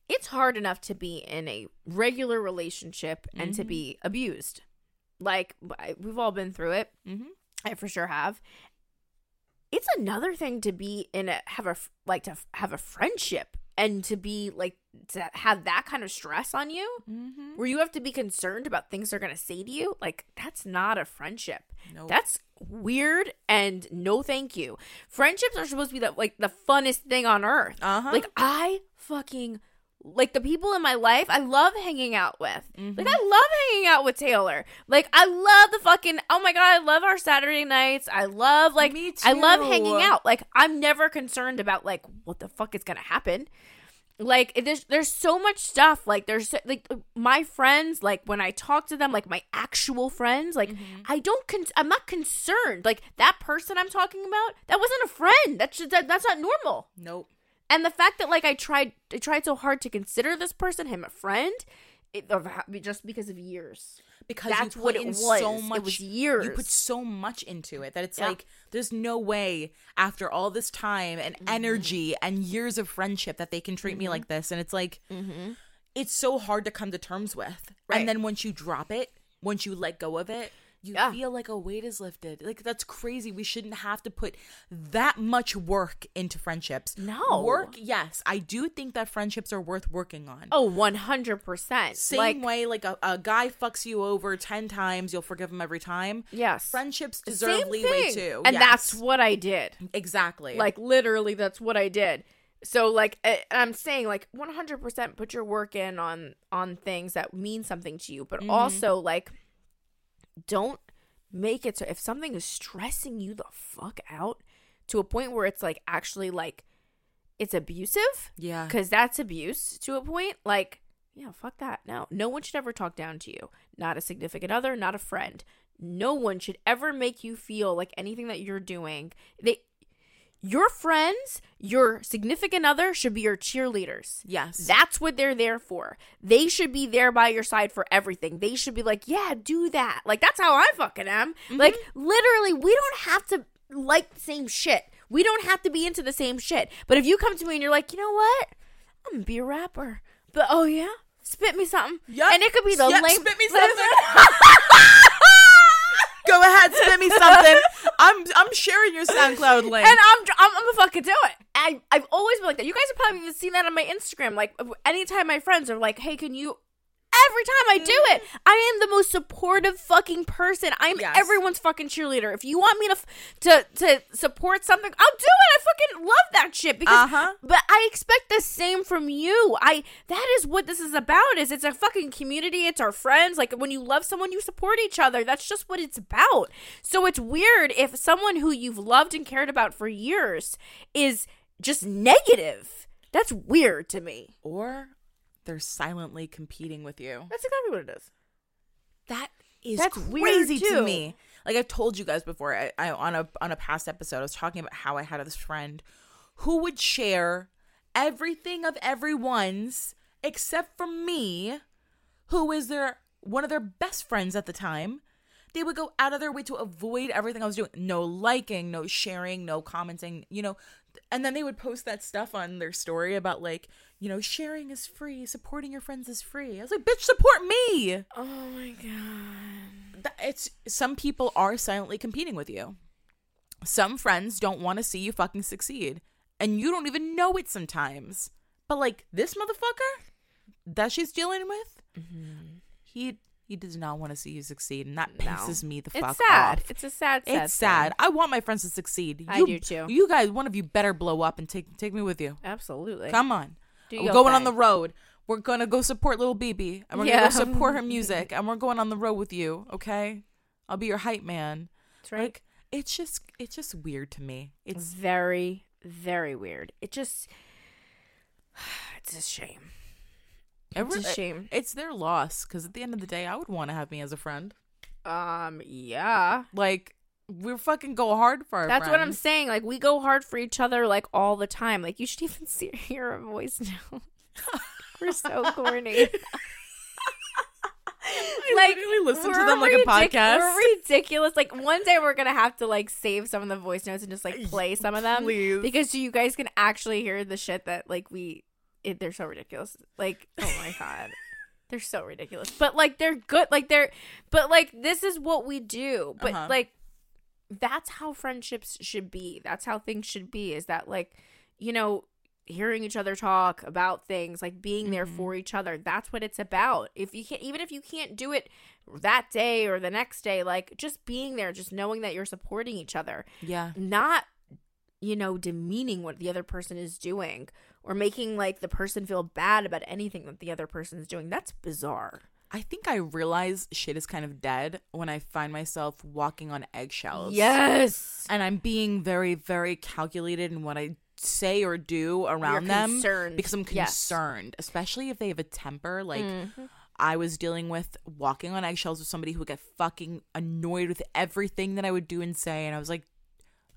It's hard enough to be in a regular relationship and to be abused. Like, we've all been through it. Mm-hmm. I for sure have. It's another thing to be in a have a like to have a friendship and to be like to have that kind of stress on you Mm-hmm. where you have to be concerned about things they're gonna say to you. Like that's not a friendship. Nope. That's weird and no thank you. Friendships are supposed to be the like the funnest thing on earth. Uh-huh. Like I fucking like the people in my life I love hanging out with. Mm-hmm. Like I love hanging out with Taylor. Like I love the fucking oh my god, I love our Saturday nights. I love like Me I love hanging out. Like I'm never concerned about like what the fuck is going to happen. Like there's there's so much stuff like there's like my friends like when I talk to them like my actual friends like Mm-hmm. I don't con- I'm not concerned like that person I'm talking about that wasn't a friend that's just, that, that's not normal nope. And the fact that like I tried I tried so hard to consider this person him a friend it, just because of years because That's you what put it was. so It much years. you put so much into it that it's Yeah. like there's no way after all this time and Mm-hmm. energy and years of friendship that they can treat me like this and it's like it's so hard to come to terms with Right. and then once you drop it once you let go of it you Yeah. feel like a weight is lifted like that's crazy we shouldn't have to put that much work into friendships No. work yes i do think that friendships are worth working on oh 100% same like way like a, a guy fucks you over 10 times you'll forgive him every time yes friendships deserve Same leeway thing. too and Yes. that's what I did exactly Like literally, that's what I did. so like uh, I'm saying like 100% put your work in on on things that mean something to you, but Mhm. also like don't make it so if something is stressing you the fuck out to a point where it's like actually like it's abusive Yeah. because that's abuse to a point like yeah fuck that. No no one should ever talk down to you. Not a significant other not a friend. No one should ever make you feel like anything that you're doing. They your friends your significant other should be your cheerleaders Yes. that's what they're there for. They should be there by your side for everything. They should be like, yeah, do that. Like, that's how I fucking am. Mm-hmm. Like, literally, we don't have to like the same shit. We don't have to be into the same shit. But if you come to me and you're like, you know what? I'm gonna be a rapper. But oh, yeah? Spit me something. Yeah. And it could be the Yup, lame. spit me something. Go ahead, spit me something. I'm I'm sharing your SoundCloud link. And I'm, I'm, I'm gonna fucking do it. I, I've always been like that. You guys have probably even seen that on my Instagram. Like, anytime my friends are like, hey, can you. Every time I do it, I am the most supportive fucking person. I'm Yes. everyone's fucking cheerleader. If you want me to to to support something, I'll do it. I fucking love that shit because Uh-huh. but I expect the same from you. I that is what this is about. Is it's a fucking community. It's our friends. Like when you love someone, you support each other. That's just what it's about. So it's weird if someone who you've loved and cared about for years is just negative. That's weird to me. or they're silently competing with you. That's exactly what it is. That is That's crazy to me. Like I've told you guys before, I, I on a on a past episode, I was talking about how I had this friend who would share everything of everyone's except for me, who is their one of their best friends at the time. They would go out of their way to avoid everything I was doing. No liking, no sharing, no commenting, you know. And then they would post that stuff on their story about like, you know, sharing is free, supporting your friends is free. I was like, bitch, support me Oh my god. it's some people are silently competing with you. Some friends don't want to see you fucking succeed, and you don't even know it sometimes. But like this motherfucker that she's dealing with, mm-hmm. he he does not want to see you succeed, and that No. pisses me the fuck off. It's sad. off. It's a sad, sad. It's sad. I want my friends to succeed. I do too. You guys, one of you better blow up and take take me with you. Absolutely. Come on. Do We're going on the road. We're gonna go support little BB, and we're Yeah. gonna go support her music, and we're going on the road with you. Okay, I'll be your hype man. That's right. Like it's just it's just weird to me. It's very, very weird. It just, it's a shame. It's a shame. It's their loss because at the end of the day, I would want to have me as a friend. Um, yeah. Like we fucking go hard for our. That's what I'm saying. Like we go hard for each other like all the time. Like you should even see hear our voice now. We're so corny. like literally listen to them like a podcast. We're ridiculous. Like one day we're gonna have to like save some of the voice notes and just like play some of them Please. because you guys can actually hear the shit that like we. It, they're so ridiculous. Like oh my god. They're so ridiculous. But like they're good. Like they're but like this is what we do. But Uh-huh. like that's how friendships should be. That's how things should be. Is that like, you know, hearing each other talk about things, like being there Mhm. for each other. That's what it's about. If you can't even if you can't do it that day or the next day, like just being there, just knowing that you're supporting each other. yeah. Not you know, demeaning what the other person is doing or making like the person feel bad about anything that the other person is doing. That's bizarre. I think I realize shit is kind of dead when I find myself walking on eggshells. Yes. and I'm being very, very calculated in what I say or do around them concerned. because I'm Yes. concerned, especially if they have a temper. Like Mhm. I was dealing with walking on eggshells with somebody who would get fucking annoyed with everything that I would do and say, and I was like,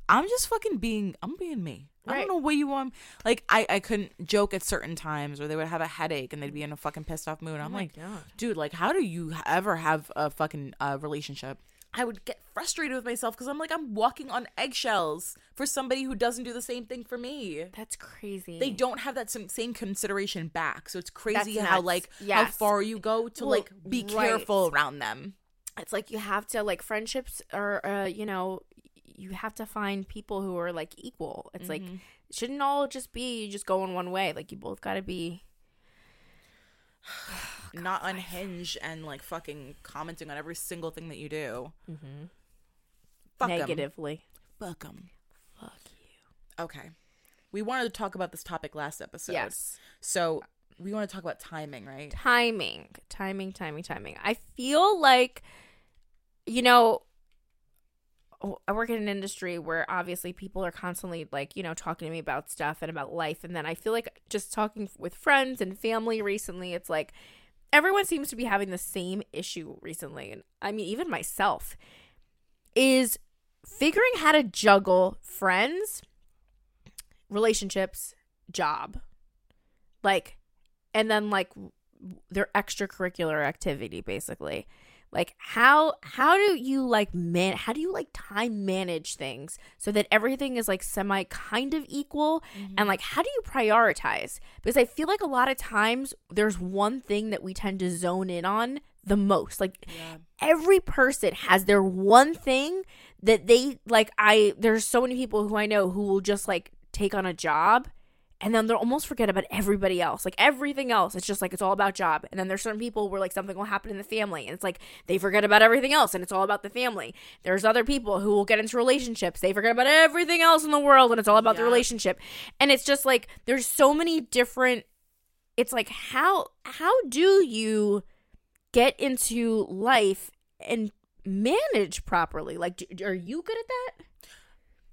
I'm just fucking being, I'm being me. I Right. don't know what you want. Like I, I couldn't joke at certain times, or they would have a headache and they'd be in a fucking pissed off mood. I'm Oh like, God. dude, like, how do you ever have a fucking uh, relationship? I would get frustrated with myself because I'm like, I'm walking on eggshells for somebody who doesn't do the same thing for me. That's crazy. They don't have that same, consideration back. So it's crazy That's how, nuts. like, how far you go to, Well, like, be right. careful around them. it's like you have to like friendships or uh you know you have to find people who are like equal it's like Mhm. it shouldn't all just be you just going one way like you both got to be Not unhinged and, like, fucking commenting on every single thing that you do. Fuck 'em. negatively Fuck 'em. fuck you Okay. we wanted to talk about this topic last episode. yes. So we want to talk about timing, right? timing timing timing timing i feel like you know i work in an industry where obviously people are constantly like you know talking to me about stuff and about life. And then i feel like just talking with friends and family recently it's like everyone seems to be having the same issue recently. And i mean even myself is figuring how to juggle friends relationships job. Like and then like their extracurricular activity basically like how how do you like man how do you like time manage things so that everything is like semi kind of equal? And mm-hmm. like how do you prioritize? Because i feel like a lot of times there's one thing that we tend to zone in on the most. Like Yeah. every person has their one thing that they like i there's so many people who i know who will just like take on a job and then they'll almost forget about everybody else like everything else. It's just like it's all about job. And then there's certain people where like something will happen in the family and it's like they forget about everything else and it's all about the family. There's other people who will get into relationships. They forget about everything else in the world and it's all about the relationship. And it's just like there's so many different it's like how how do you get into life and manage properly? Like do, are you good at that?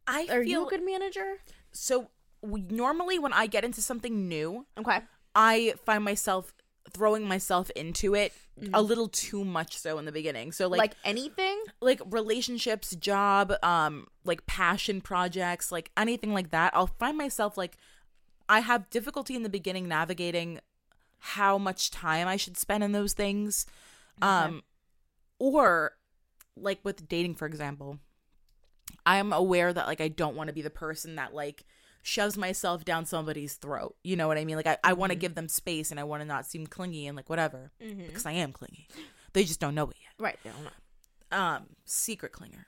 I are feel you a good manager? So. Normally, when I get into something new, okay I find myself throwing myself into it a little too much so in the beginning. So like, like anything like relationships, job, um like passion projects, like anything like that. I'll find myself like I have difficulty in the beginning navigating how much time I should spend in those things. Um or like with dating for example. I am aware that like I don't want to be the person that like shoves myself down somebody's throat. You know what I mean? Like I, I want to mm-hmm. give them space and I want to not seem clingy and like whatever. Mm-hmm. Because I am clingy. They just don't know it yet right I don't know. um secret clinger.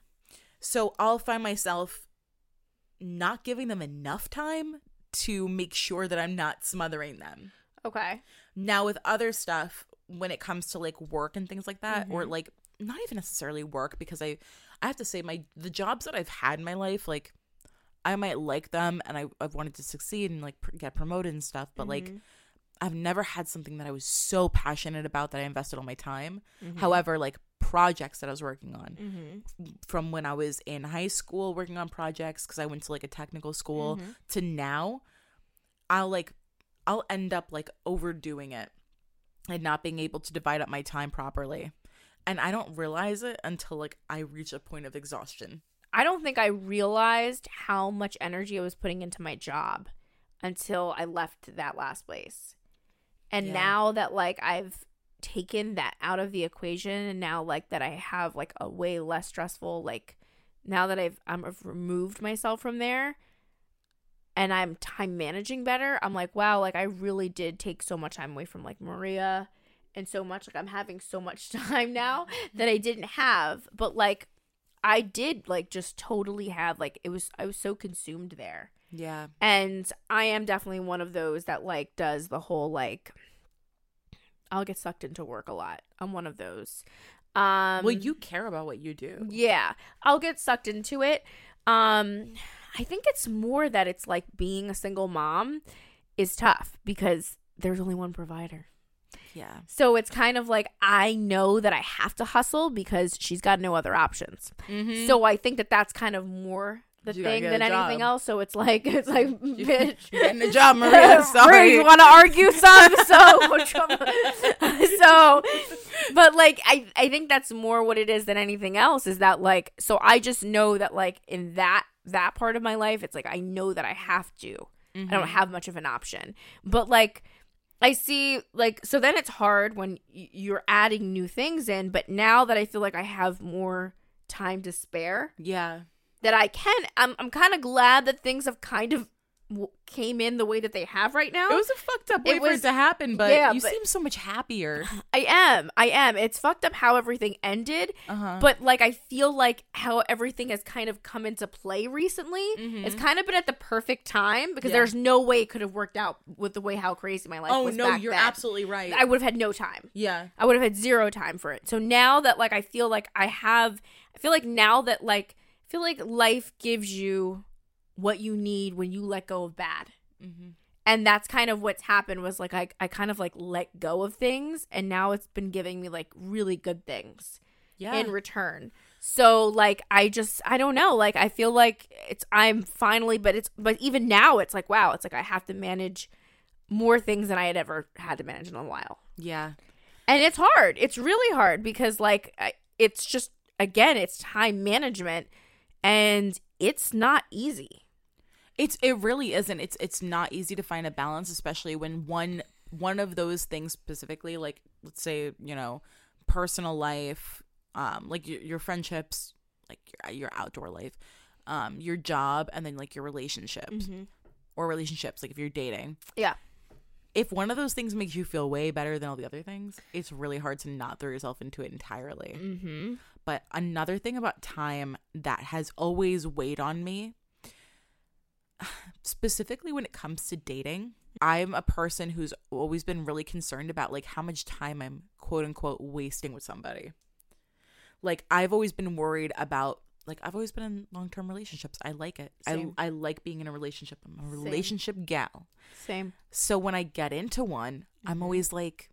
So I'll find myself not giving them enough time to make sure that I'm not smothering them. okay Now with other stuff when it comes to like work and things like that or mm-hmm. like not even necessarily work because I I have to say my the jobs that I've had in my life like I might like them and I I've wanted to succeed and like pr- get promoted and stuff but like I've never had something that I was so passionate about that I invested all my time. However, like projects that I was working on mm-hmm. from when I was in high school working on projects because I went to like a technical school Mm-hmm. to now, I'll like I'll end up like overdoing it and not being able to divide up my time properly. And I don't realize it until like I reach a point of exhaustion. I don't think I realized how much energy I was putting into my job until I left that last place. And Yeah. now that like I've taken that out of the equation and now like that I have like a way less stressful like now that I've I'm, I've removed myself from there and I'm time managing better, I'm like, wow, like I really did take so much time away from like Maria and so much like I'm having so much time now that I didn't have. But like I did like just totally have like it was I was so consumed there. Yeah. And I am definitely one of those that like does the whole like I'll get sucked into work a lot. I'm one of those. Um well, you care about what you do. yeah, I'll get sucked into it. Um I think it's more that it's like being a single mom is tough because there's only one provider. Yeah. So it's kind of like I know that I have to hustle because she's got no other options. Mm-hmm. So I think that that's kind of more the You thing than anything else. So it's like it's like bitch. You're getting a job, Maria. Sorry. You want to argue some? So, so, but like, I, I think that's more what it is than anything else. Is that like, so I just know that like in that that part of my life, it's like I know that I have to. I don't have much of an option. But like, I see like so then it's hard when you're adding new things in. But now that I feel like I have more time to spare, yeah. that I can. I'm I'm kind of glad that things have kind of came in the way that they have right now. It was a fucked up way It for it to happen, but yeah, you but- seem so much happier. I am. I am. It's fucked up how everything ended, Uh-huh. but like I feel like how everything has kind of come into play recently. It's kind of been at the perfect time because Mm-hmm. Yeah. there's no way it could have worked out with the way how crazy my life oh was. no, you're then. absolutely right. I would have had no time. yeah. I would have had zero time for it. So now that like I feel like I have I feel like now that like I feel like life gives you what you need when you let go of bad. Mm-hmm. And that's kind of what's happened was like I, I kind of like let go of things and now it's been giving me like really good things Yeah. in return. So like I just I don't know, like I feel like it's I'm finally but it's but even now it's like wow, it's like I have to manage more things than I had ever had to manage in a while. yeah. And it's hard. It's really hard because like it's just again, it's time management and it's not easy. It's it really isn't. It's it's not easy to find a balance, especially when one one of those things specifically, like let's say you know, personal life, um, like your, your friendships, like your your outdoor life, um, your job, and then like your relationships or relationships, like if you're dating. Yeah. If one of those things makes you feel way better than all the other things, it's really hard to not throw yourself into it entirely. Mm-hmm. But another thing about time that has always weighed on me, specifically when it comes to dating, I'm a person who's always been really concerned about like how much time I'm quote unquote wasting with somebody. Like I've always been worried about like I've always been in long term relationships. I like it. I Same. I like being in a relationship. I'm a Same. relationship gal. Same. So when I get into one, I'm Mhm. always like,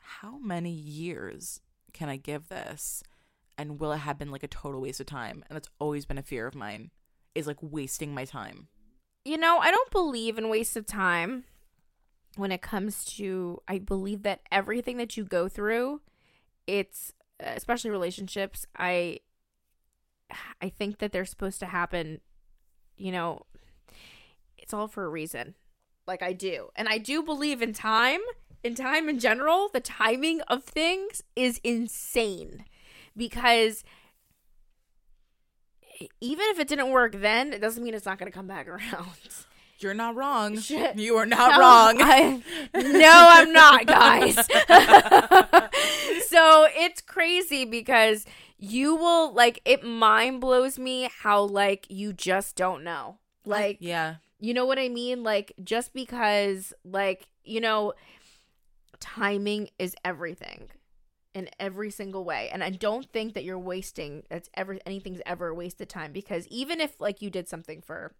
how many years can I give this? And will it have been like a total waste of time? And that's always been a fear of mine, is like wasting my time. You know, I don't believe in waste of time when it comes to I believe that everything that you go through, it's especially relationships, I I think that they're supposed to happen, you know, it's all for a reason. Like I do. And I do believe in time, in time in general, the timing of things is insane because even if it didn't work then, it doesn't mean it's not going to come back around. You're not wrong. Shit. You are not No, wrong. I- no, I'm not, guys. so it's crazy because you will like it mind blows me how like you just don't know. Like yeah. you know what I mean? Like just because like, you know, timing is everything in every single way. And I don't think that you're wasting that's ever anything's ever wasted time because even if like you did something for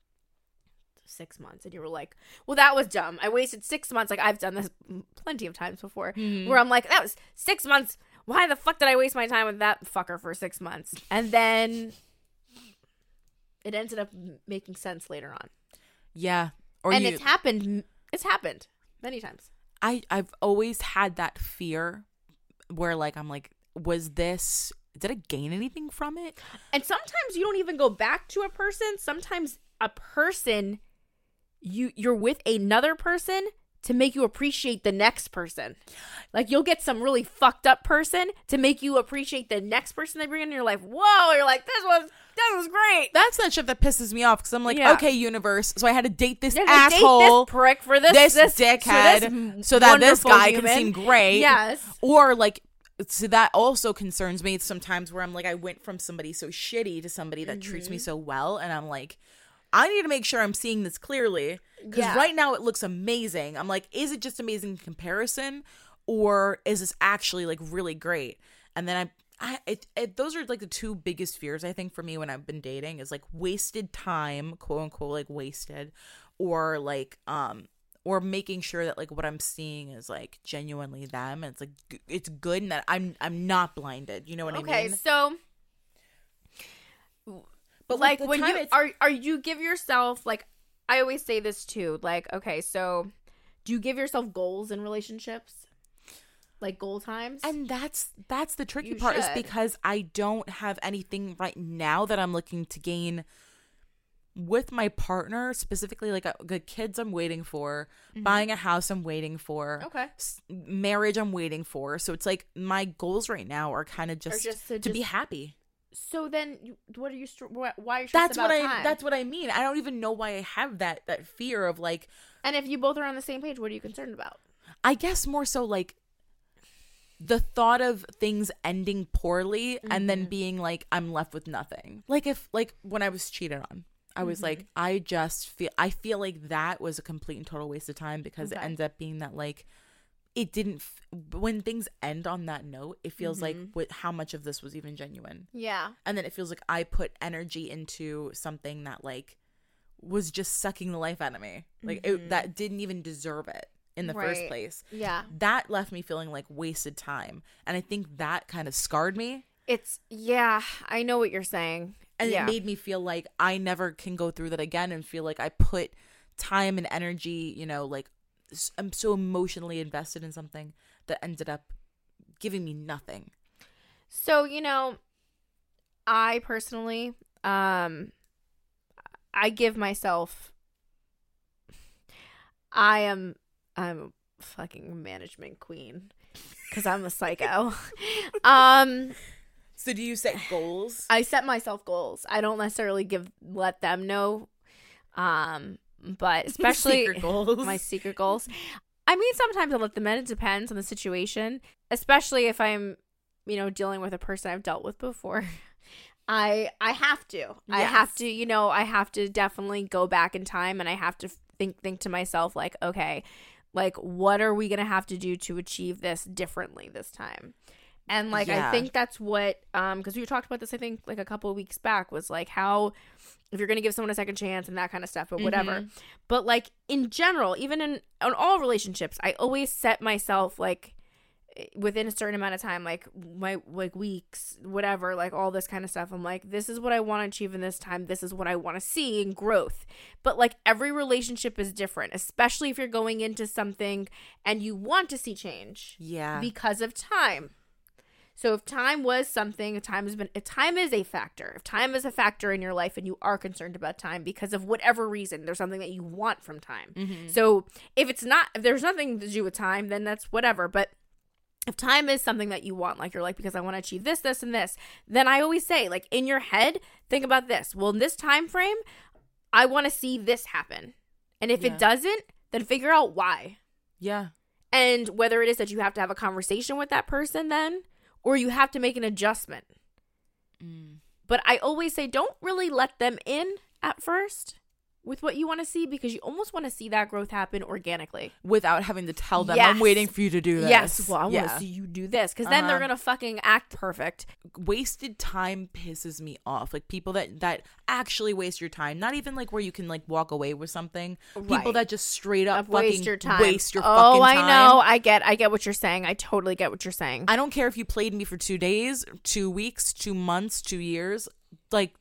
six months and you were like, well, that was dumb. I wasted six months. Like I've done this plenty of times before Mhm. where I'm like, that was six months. Why the fuck did I waste my time with that fucker for six months? And then it ended up making sense later on. Yeah. Or and you, it's happened. It's happened many times. I I've always had that fear where like I'm like, was this did I gain anything from it? And sometimes you don't even go back to a person. Sometimes a person you you're with another person to make you appreciate the next person. Like you'll get some really fucked up person to make you appreciate the next person they bring in your life. Whoa, you're like this was this was great. That's that shit that pisses me off because I'm like, Yeah. okay, universe. So I had to date this date asshole, this prick for this this, this dickhead, so that this wonderful guy human. can seem great. Yes. Or like, so that also concerns me sometimes where I'm like, I went from somebody so shitty to somebody that treats Mm-hmm. me so well, and I'm like, I need to make sure I'm seeing this clearly because Yeah. right now it looks amazing. I'm like, is it just amazing in comparison, or is this actually like really great? And then I. I, it, it, those are like the two biggest fears I think for me when I've been dating is like wasted time, quote unquote, like wasted, or like um or making sure that like what I'm seeing is like genuinely them. And it's like g- it's good and that I'm I'm not blinded. You know what I mean? Okay, so But like the when you it's- are are you give yourself like I always say this too. Like, okay, so do you give yourself goals in relationships? Like goal times? and that's that's the tricky You part is because I don't have anything right now that I'm looking to gain with my partner specifically like a, the kids I'm waiting for, buying a house I'm waiting for, Mm-hmm. okay. s- marriage I'm waiting for. So it's like my goals right now are kind of just, just to to be happy. So then what are you str- why are you That's what I time? that's what I mean. I don't even know why I have that that fear of like and if you both are on the same page, what are you concerned about? I guess more so like the thought of things ending poorly and Mm-hmm. then being like I'm left with nothing. Like if like when I was cheated on, I was Mm-hmm. like I just feel I feel like that was a complete and total waste of time because it Okay. ends up being that like it didn't f- when things end on that note, it feels like Mm-hmm. what how much of this was even genuine. Yeah. And then it feels like I put energy into something that like was just sucking the life out of me. Like it, that didn't even deserve it in the first place. Yeah. That left me feeling like wasted time. And I think that kind of scarred me. It's yeah, I know what you're saying. And yeah. it made me feel like I never can go through that again and feel like I put time and energy, you know, like I'm so emotionally invested in something that ended up giving me nothing. So, you know, I personally um I give myself I am I'm a fucking management queen cuz I'm a psycho. um So do you set goals? I set myself goals. I don't necessarily give let them know um but especially Secret goals. my secret goals. I mean, sometimes I let them in. It depends on the situation, especially if I'm, you know, dealing with a person I've dealt with before. I I have to. I have to. You know, I have to definitely go back in time, and I have to think think to myself like, okay, like what are we gonna have to do to achieve this differently this time? And like I think that's what um because we talked about this I think like a couple of weeks back was like how if you're gonna give someone a second chance and that kind of stuff, but whatever Mhm. but like in general even in on all relationships i always set myself like within a certain amount of time like my like weeks whatever like all this kind of stuff i'm like this is what i want to achieve in this time this is what i want to see in growth but like every relationship is different especially if you're going into something and you want to see change Yeah. because of time. So if time was something, time has been if time is a factor. If time is a factor in your life and you are concerned about time because of whatever reason, there's something that you want from time. Mm-hmm. So if it's not if there's nothing to do with time, then that's whatever. But if time is something that you want, like you're like, because I want to achieve this, this, and this, then I always say, like in your head, think about this. Well, in this time frame, I want to see this happen. And if Yeah. it doesn't, then figure out why yeah. and whether it is that you have to have a conversation with that person then or you have to make an adjustment Mm. but i always say don't really let them in at first with what you want to see because you almost want to see that growth happen organically Without having to tell them, Yes. I'm waiting for you to do this. yes well i want to Yeah. see you do this because then they're Uh-huh. gonna fucking act perfect wasted time pisses me off. Like people that that actually waste your time. Not even like where you can like walk away with something. People that just straight up waste your time waste your oh i know i get i get what you're saying i totally get what you're saying I don't care if you played me for two days, two weeks, two months, two years. Like,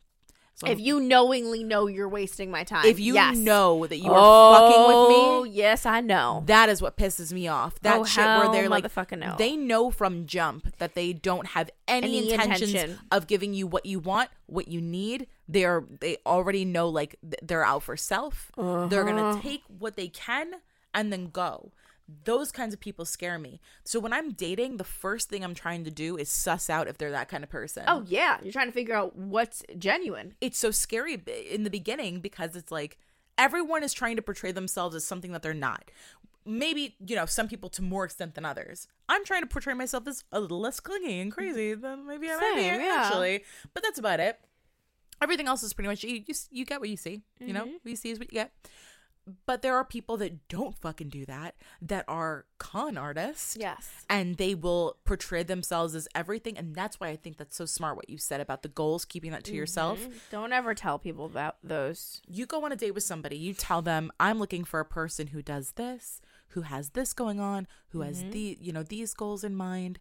if you knowingly know you're wasting my time if you yes. know that you oh, are fucking with me, yes i know that is what pisses me off. That Oh, shit where they're like, no. they know from jump that they don't have any, Any intentions intention. of giving you what you want, what you need. They are they already know like they're out for self. They're gonna Uh-huh. take what they can and then go. Those kinds of people scare me. So when I'm dating, the first thing I'm trying to do is suss out if they're that kind of person. Oh yeah, you're trying to figure out what's genuine. it's so scary in the beginning because it's like everyone is trying to portray themselves as something that they're not. Maybe, you know, some people to more extent than others. I'm trying to portray myself as a little less clingy and crazy than maybe I might be actually. But that's about it. Everything else is pretty much you you, you get what you see, you know? Mm-hmm. What you see is what you get. But there are people that don't fucking do that, that are con artists Yes. and they will portray themselves as everything and that's why i think that's so smart what you said about the goals keeping that to yourself Mm-hmm. Don't ever tell people about those. you go on a date with somebody you tell them i'm looking for a person who does this who has this going on who has Mm-hmm. the you know these goals in mind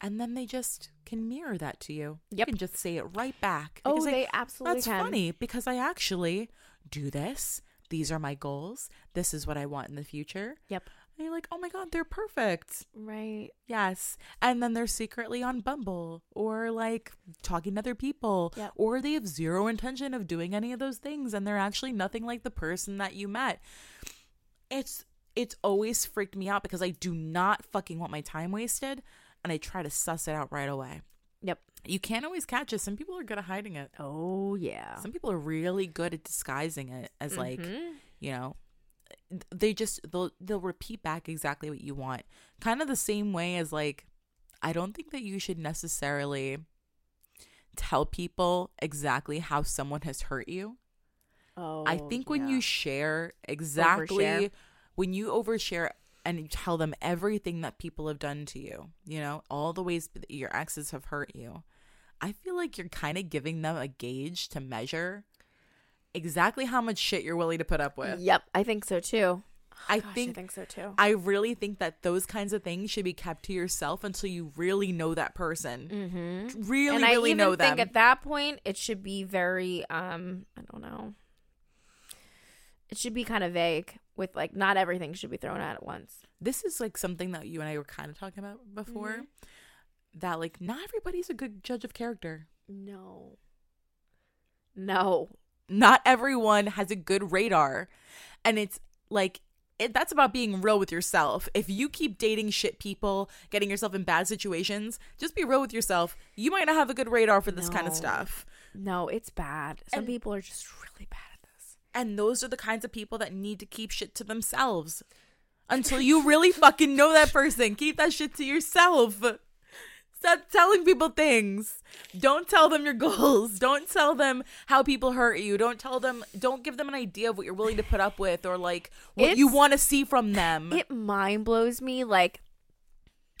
and then they just can mirror that to you Yep. you can just say it right back Oh, Because, like, they absolutely that's can. funny because i actually do this these are my goals this is what i want in the future Yep. and you're like oh my god they're perfect Right. Yes. And then they're secretly on Bumble or like talking to other people Yep. or they have zero intention of doing any of those things and they're actually nothing like the person that you met. It's it's always freaked me out because I do not fucking want my time wasted and I try to suss it out right away. Yep. You can't always catch it. Some people are good at hiding it. Oh yeah. Some people are really good at disguising it as like Mhm. you know they just they'll they'll repeat back exactly what you want kind of the same way as like i don't think that you should necessarily tell people exactly how someone has hurt you Oh. i think when you share exactly Overshare. when you overshare and you tell them everything that people have done to you you know all the ways that your exes have hurt you i feel like you're kind of giving them a gauge to measure exactly how much shit you're willing to put up with. Yep, I think so too. I Gosh, think I think so too. I really think that those kinds of things should be kept to yourself until you really know that person. Mm-hmm. Really, and really I even know think them. at that point it should be very um I don't know. It should be kind of vague with like not everything should be thrown out at once. this is like something that you and I were kind of talking about before. Mm-hmm. That like not everybody's a good judge of character. No. No. Not everyone has a good radar, and it's like it, that's about being real with yourself. If you keep dating shit people, getting yourself in bad situations, just be real with yourself. You might not have a good radar for this kind of stuff. No, it's bad. Some And- people are just really bad. And those are the kinds of people that need to keep shit to themselves until you really fucking know that person. Keep that shit to yourself. Stop telling people things. Don't tell them your goals. Don't tell them how people hurt you. Don't tell them, don't give them an idea of what you're willing to put up with or like what you want to see from them. It mind blows me like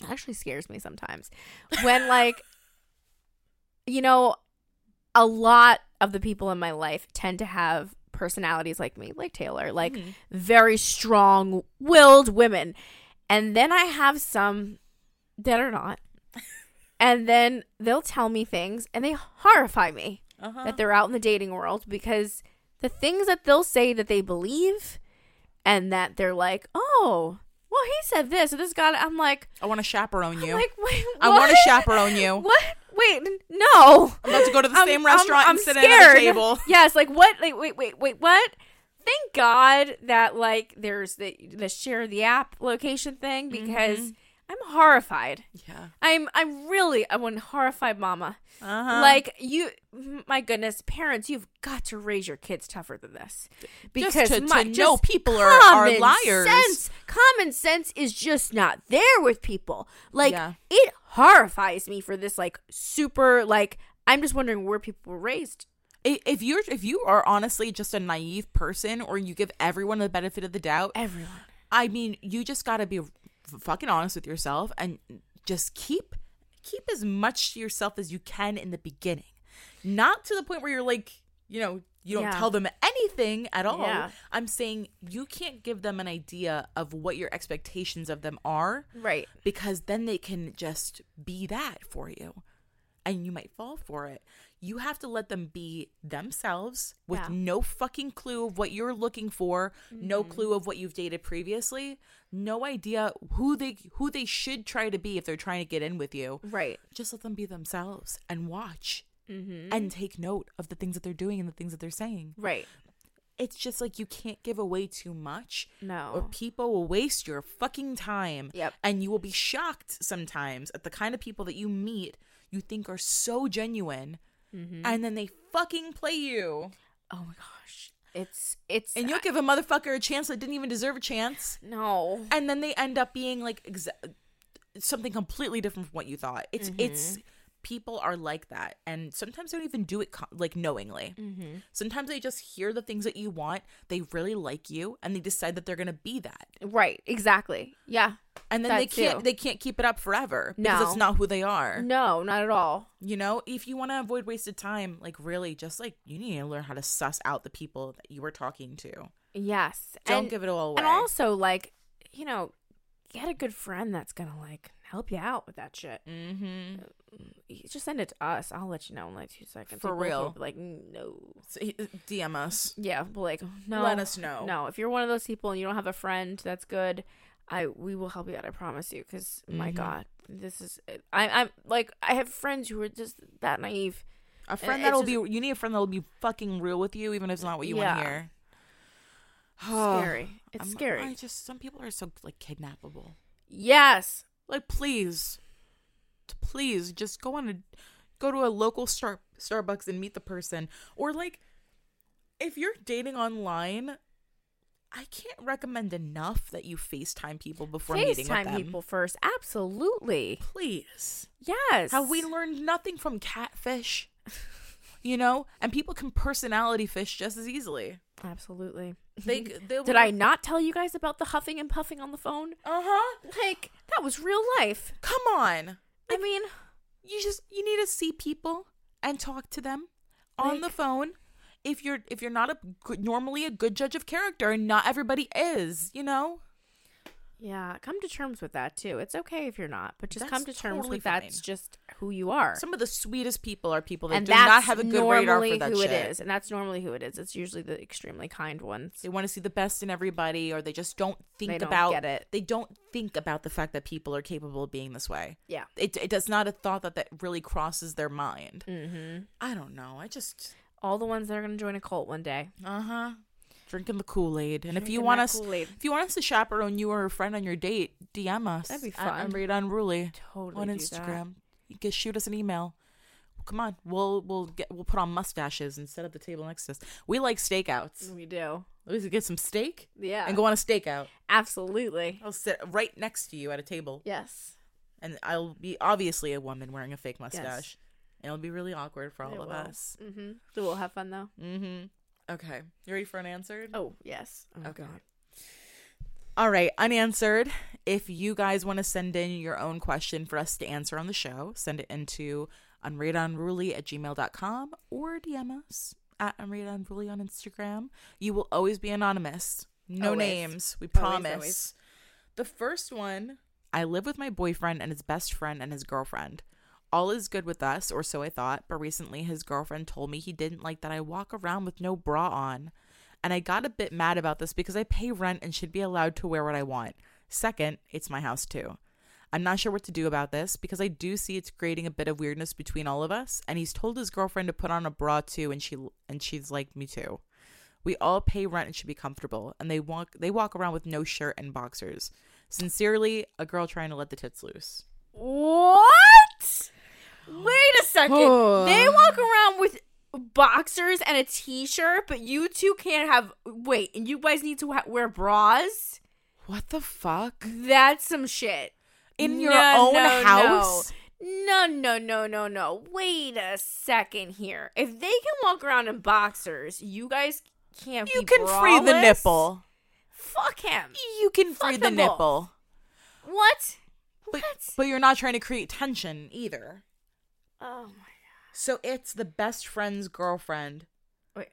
actually scares me sometimes. When like you know a lot of the people in my life tend to have personalities like me, like Taylor, like Mhm. very strong willed women. And then I have some that are not. And then they'll tell me things and they horrify me uh-huh. that they're out in the dating world because the things that they'll say that they believe and that they're like, oh, well, he said this or this guy. I'm like, I want to chaperone you. I'm like, wait, I want to chaperone you. What? Wait, no. I'm about to go to the I'm- same I'm- restaurant I'm and sit at scared. table. Yes, like what? Like wait, wait, wait, what? Thank God that like there's the the share the app location thing because Mm-hmm. I'm horrified. Yeah. I'm I'm really I'm one horrified mama. Uh-huh. Like you, my goodness, parents, you've got to raise your kids tougher than this because to- my, to know people are- are liars. Sense, common sense is just not there with people. Like Yeah. it horrifies me for this like super like. I'm just wondering where people were raised. If you're if you are honestly just a naive person or you give everyone the benefit of the doubt Everyone. i mean you just got to be fucking honest with yourself and just keep keep as much to yourself as you can in the beginning not to the point where you're like you know you don't Yeah. tell them anything at all Yeah. i'm saying you can't give them an idea of what your expectations of them are Right. because then they can just be that for you and you might fall for it. You have to let them be themselves with Yeah. no fucking clue of what you're looking for, no Mm-hmm. clue of what you've dated previously, no idea who they who they should try to be if they're trying to get in with you. Right. Just let them be themselves and watch Mm-hmm. and take note of the things that they're doing and the things that they're saying. Right. It's just like you can't give away too much No. or people will waste your fucking time. Yep. And you will be shocked sometimes at the kind of people that you meet you think are so genuine Mm-hmm. and then they fucking play you. Oh my gosh. It's it's And you'll give a motherfucker a chance that didn't even deserve a chance. no. And then they end up being like exa- something completely different from what you thought. It's it's people are like that and sometimes they don't even do it co- like knowingly. Mm-hmm. Sometimes they just hear the things that you want, they really like you and they decide that they're going to be that. Right. Exactly. Yeah. and then they can't too. they can't keep it up forever because No. it's not who they are No, not at all. you know if you want to avoid wasted time like really just like you need to learn how to suss out the people that you are talking to Yes. don't and, give it all away And also, like, you know, get a good friend that's gonna like help you out with that shit. mm-hmm You just send it to us. I'll let you know in like two seconds. For real. Like, no. dm us Yeah, but like, no. Let us know. No, if you're one of those people and you don't have a friend that's good, I we will help you out. I promise you. Because my Mhm. God, this is I I'm like I have friends who are just that naive. a friend it's that'll just- be you need a friend that'll be fucking real with you even if it's not what you want to hear Scary. It's I'm- scary. i just some people are so like kidnappable yes. Like please please just go on a go to a local star starbucks and meet the person or like if you're dating online i can't recommend enough that you facetime people before meeting with FaceTime them people first. Absolutely. please Yes. have we learned nothing from catfish you know and people can personality fish just as easily Absolutely. They they Did I not tell you guys about the huffing and puffing on the phone? uh-huh Like, that was real life. come on I mean, you just you need to see people and talk to them on Like- the phone if you're if you're not a good, normally a good judge of character, and not everybody is, you know. Yeah, come to terms with that too. It's okay if you're not, but just That's come to terms totally with that's fine. just who you are. Some of the sweetest people are people that and do that's not have a good radar for that who shit. it is, and that's normally who it is. It's usually the extremely kind ones. They want to see the best in everybody, or they just don't think They don't about get it. They don't think about the fact that people are capable of being this way. Yeah. It it does not a thought that that really crosses their mind. Mm-hmm. I don't know. I just All the ones that are going to join a cult one day. uh huh drinking the Kool Aid. And if you want us, Kool-Aid. if you want us to chaperone you or a friend on your date, DM us. That'd be fun. Unread Unruly Totally on Instagram. You can shoot us an email. Come on, we'll we'll get we'll put on mustaches and set up the table next to us. We like stakeouts. We do. Let's get some steak Yeah. and go on a stakeout. Absolutely. I'll sit right next to you at a table, Yes. and I'll be obviously a woman wearing a fake mustache. And it'll be really awkward for all It of will. us. Mm-hmm. So we'll have fun though. Mm-hmm. Okay, you ready for an answer? Oh yes. Oh, Okay. God. All right, unanswered. If you guys want to send in your own question for us to answer on the show, send it into unreadunruly at gmail.com or DM us at unreadunruly on Instagram. You will always be anonymous. No Always. names. We Always, promise. always. The first one I live with my boyfriend and his best friend and his girlfriend. All is good with us, or so I thought, but recently his girlfriend told me he didn't like that I walk around with no bra on. And I got a bit mad about this because I pay rent and should be allowed to wear what I want. Second, it's my house too. I'm not sure what to do about this because I do see it's creating a bit of weirdness between all of us, and he's told his girlfriend to put on a bra too, and she and she's like me too. We all pay rent and should be comfortable, and they walk they walk around with no shirt and boxers. Sincerely, a girl trying to let the tits loose. What? Wait a second. they walk around with boxers and a t-shirt, but you two can't have. Wait, and you guys need to ha- wear bras? What the fuck? That's some shit. In your No, own no, house? No, no, no, no, no. Wait a second here. If they can walk around in boxers, you guys can't. You can free the nipple. Fuck him. You can Fuck free the them both. nipple. What? But, What? but you're not trying to create tension either. Oh my. God. So it's the best friend's girlfriend. Wait.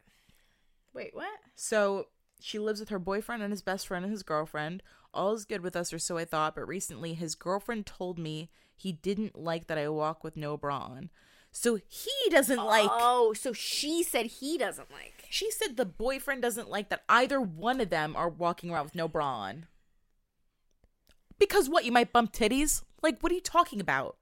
Wait. What? So she lives with her boyfriend and his best friend and his girlfriend. All is good with us, or so I thought, but recently his girlfriend told me he didn't like that I walk with no bra on. So he doesn't like. Oh, so she said he doesn't like. She said the boyfriend doesn't like that either one of them are walking around with no bra on. Because what? You might bump titties? Like, what are you talking about?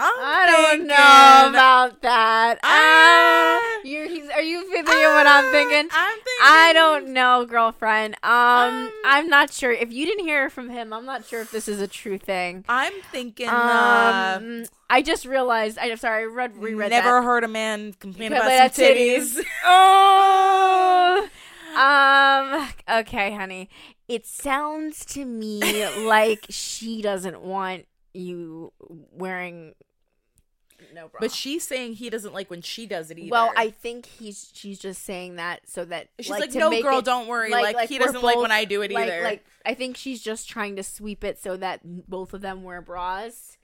I don't know about that. Ah. Ah, you're, he's, are you thinking what I'm thinking? I'm thinking. I don't know, girlfriend. Um, Um, I'm not sure. If you didn't hear from him, I'm not sure if this is a true thing. I'm thinking. uh, Um, I just realized. I'm sorry. I read reread never that. heard a man complain Complain about some titties. titties. oh. Um. Okay, honey. It sounds to me like she doesn't want you wearing no bra. But she's saying he doesn't like when she does it either. well, I think he's she's just saying that so that she's like, like, to no, make girl, it- don't worry. Like, he we're doesn't like when I do it like, either. Like I think she's just trying to sweep it so that both of them wear bras,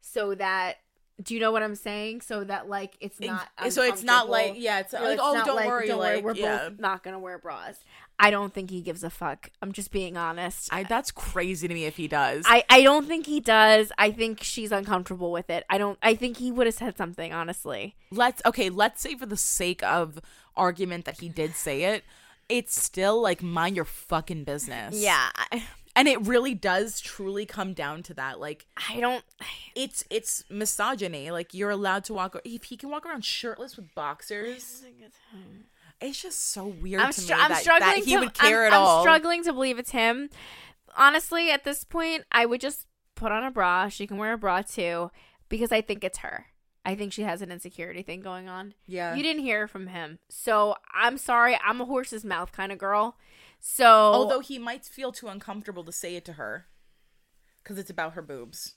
so that do you know what I'm saying? So that like it's not so it's not like yeah, it's like it's oh, don't like, worry, don't worry, like we're yeah. both not gonna wear bras. I don't think he gives a fuck. I'm just being honest. I, that's crazy to me if he does. I, I don't think he does. I think she's uncomfortable with it. I don't. I think he would have said something honestly. let's okay, let's say for the sake of argument that he did say it, it's still like mind your fucking business. Yeah, And it really does truly come down to that. Like I don't. it's it's misogyny. Like you're allowed to walk if he can walk around shirtless with boxers. It's just so weird I'm, to str- me I'm that, struggling that he to, would care I'm, at all. I'm struggling to believe it's him. Honestly, at this point, I would just put on a bra. She can wear a bra too, because I think it's her. I think she has an insecurity thing going on. Yeah. You didn't hear from him, so I'm sorry. I'm a horse's mouth kind of girl. So Although he might feel too uncomfortable to say it to her because it's about her boobs.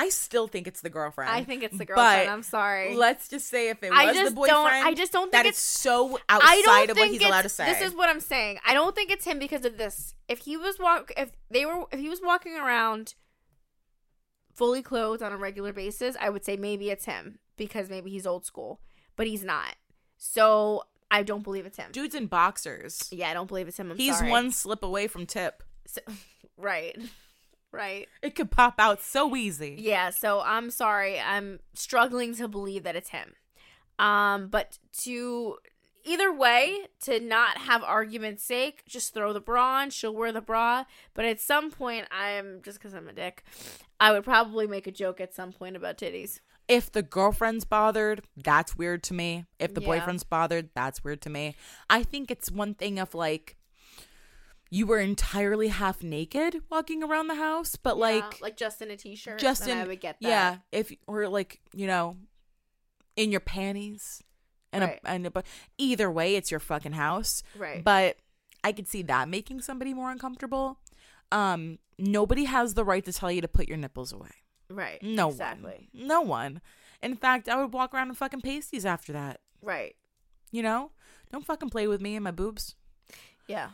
I still think it's the girlfriend. I think it's the girlfriend. I'm sorry. Let's just say if it was the just boyfriend, don't- I just don't that think it's so outside of what he's allowed to say. This is what I'm saying. I don't think it's him because of this. If he was walk, if they were, if he was walking around fully clothed on a regular basis, I would say maybe it's him because maybe he's old school, but he's not. So I don't believe it's him. Dude's in boxers. Yeah, I don't believe it's him. I'm He's sorry. one slip away from tip. So- right, right. It could pop out so easy. Yeah, so I'm sorry. I'm struggling to believe that it's him. Um, but to either way, to not have argument's sake, just throw the bra on. She'll wear the bra. But at some point, I'm just because I'm a dick, I would probably make a joke at some point about titties. If the girlfriend's bothered, that's weird to me. If the Yeah. boyfriend's bothered, that's weird to me. I think it's one thing of like you were entirely half naked walking around the house, but like Yeah, like just in a t-shirt. just then in I would get that. yeah, if or like you know, in your panties, and Right. a and a, but either way, it's your fucking house. right. But I could see that making somebody more uncomfortable. Um, nobody has the right to tell you to put your nipples away. right. No exactly. one. No one. In fact, I would walk around in fucking pasties after that. Right. You know, don't fucking play with me and my boobs. Yeah.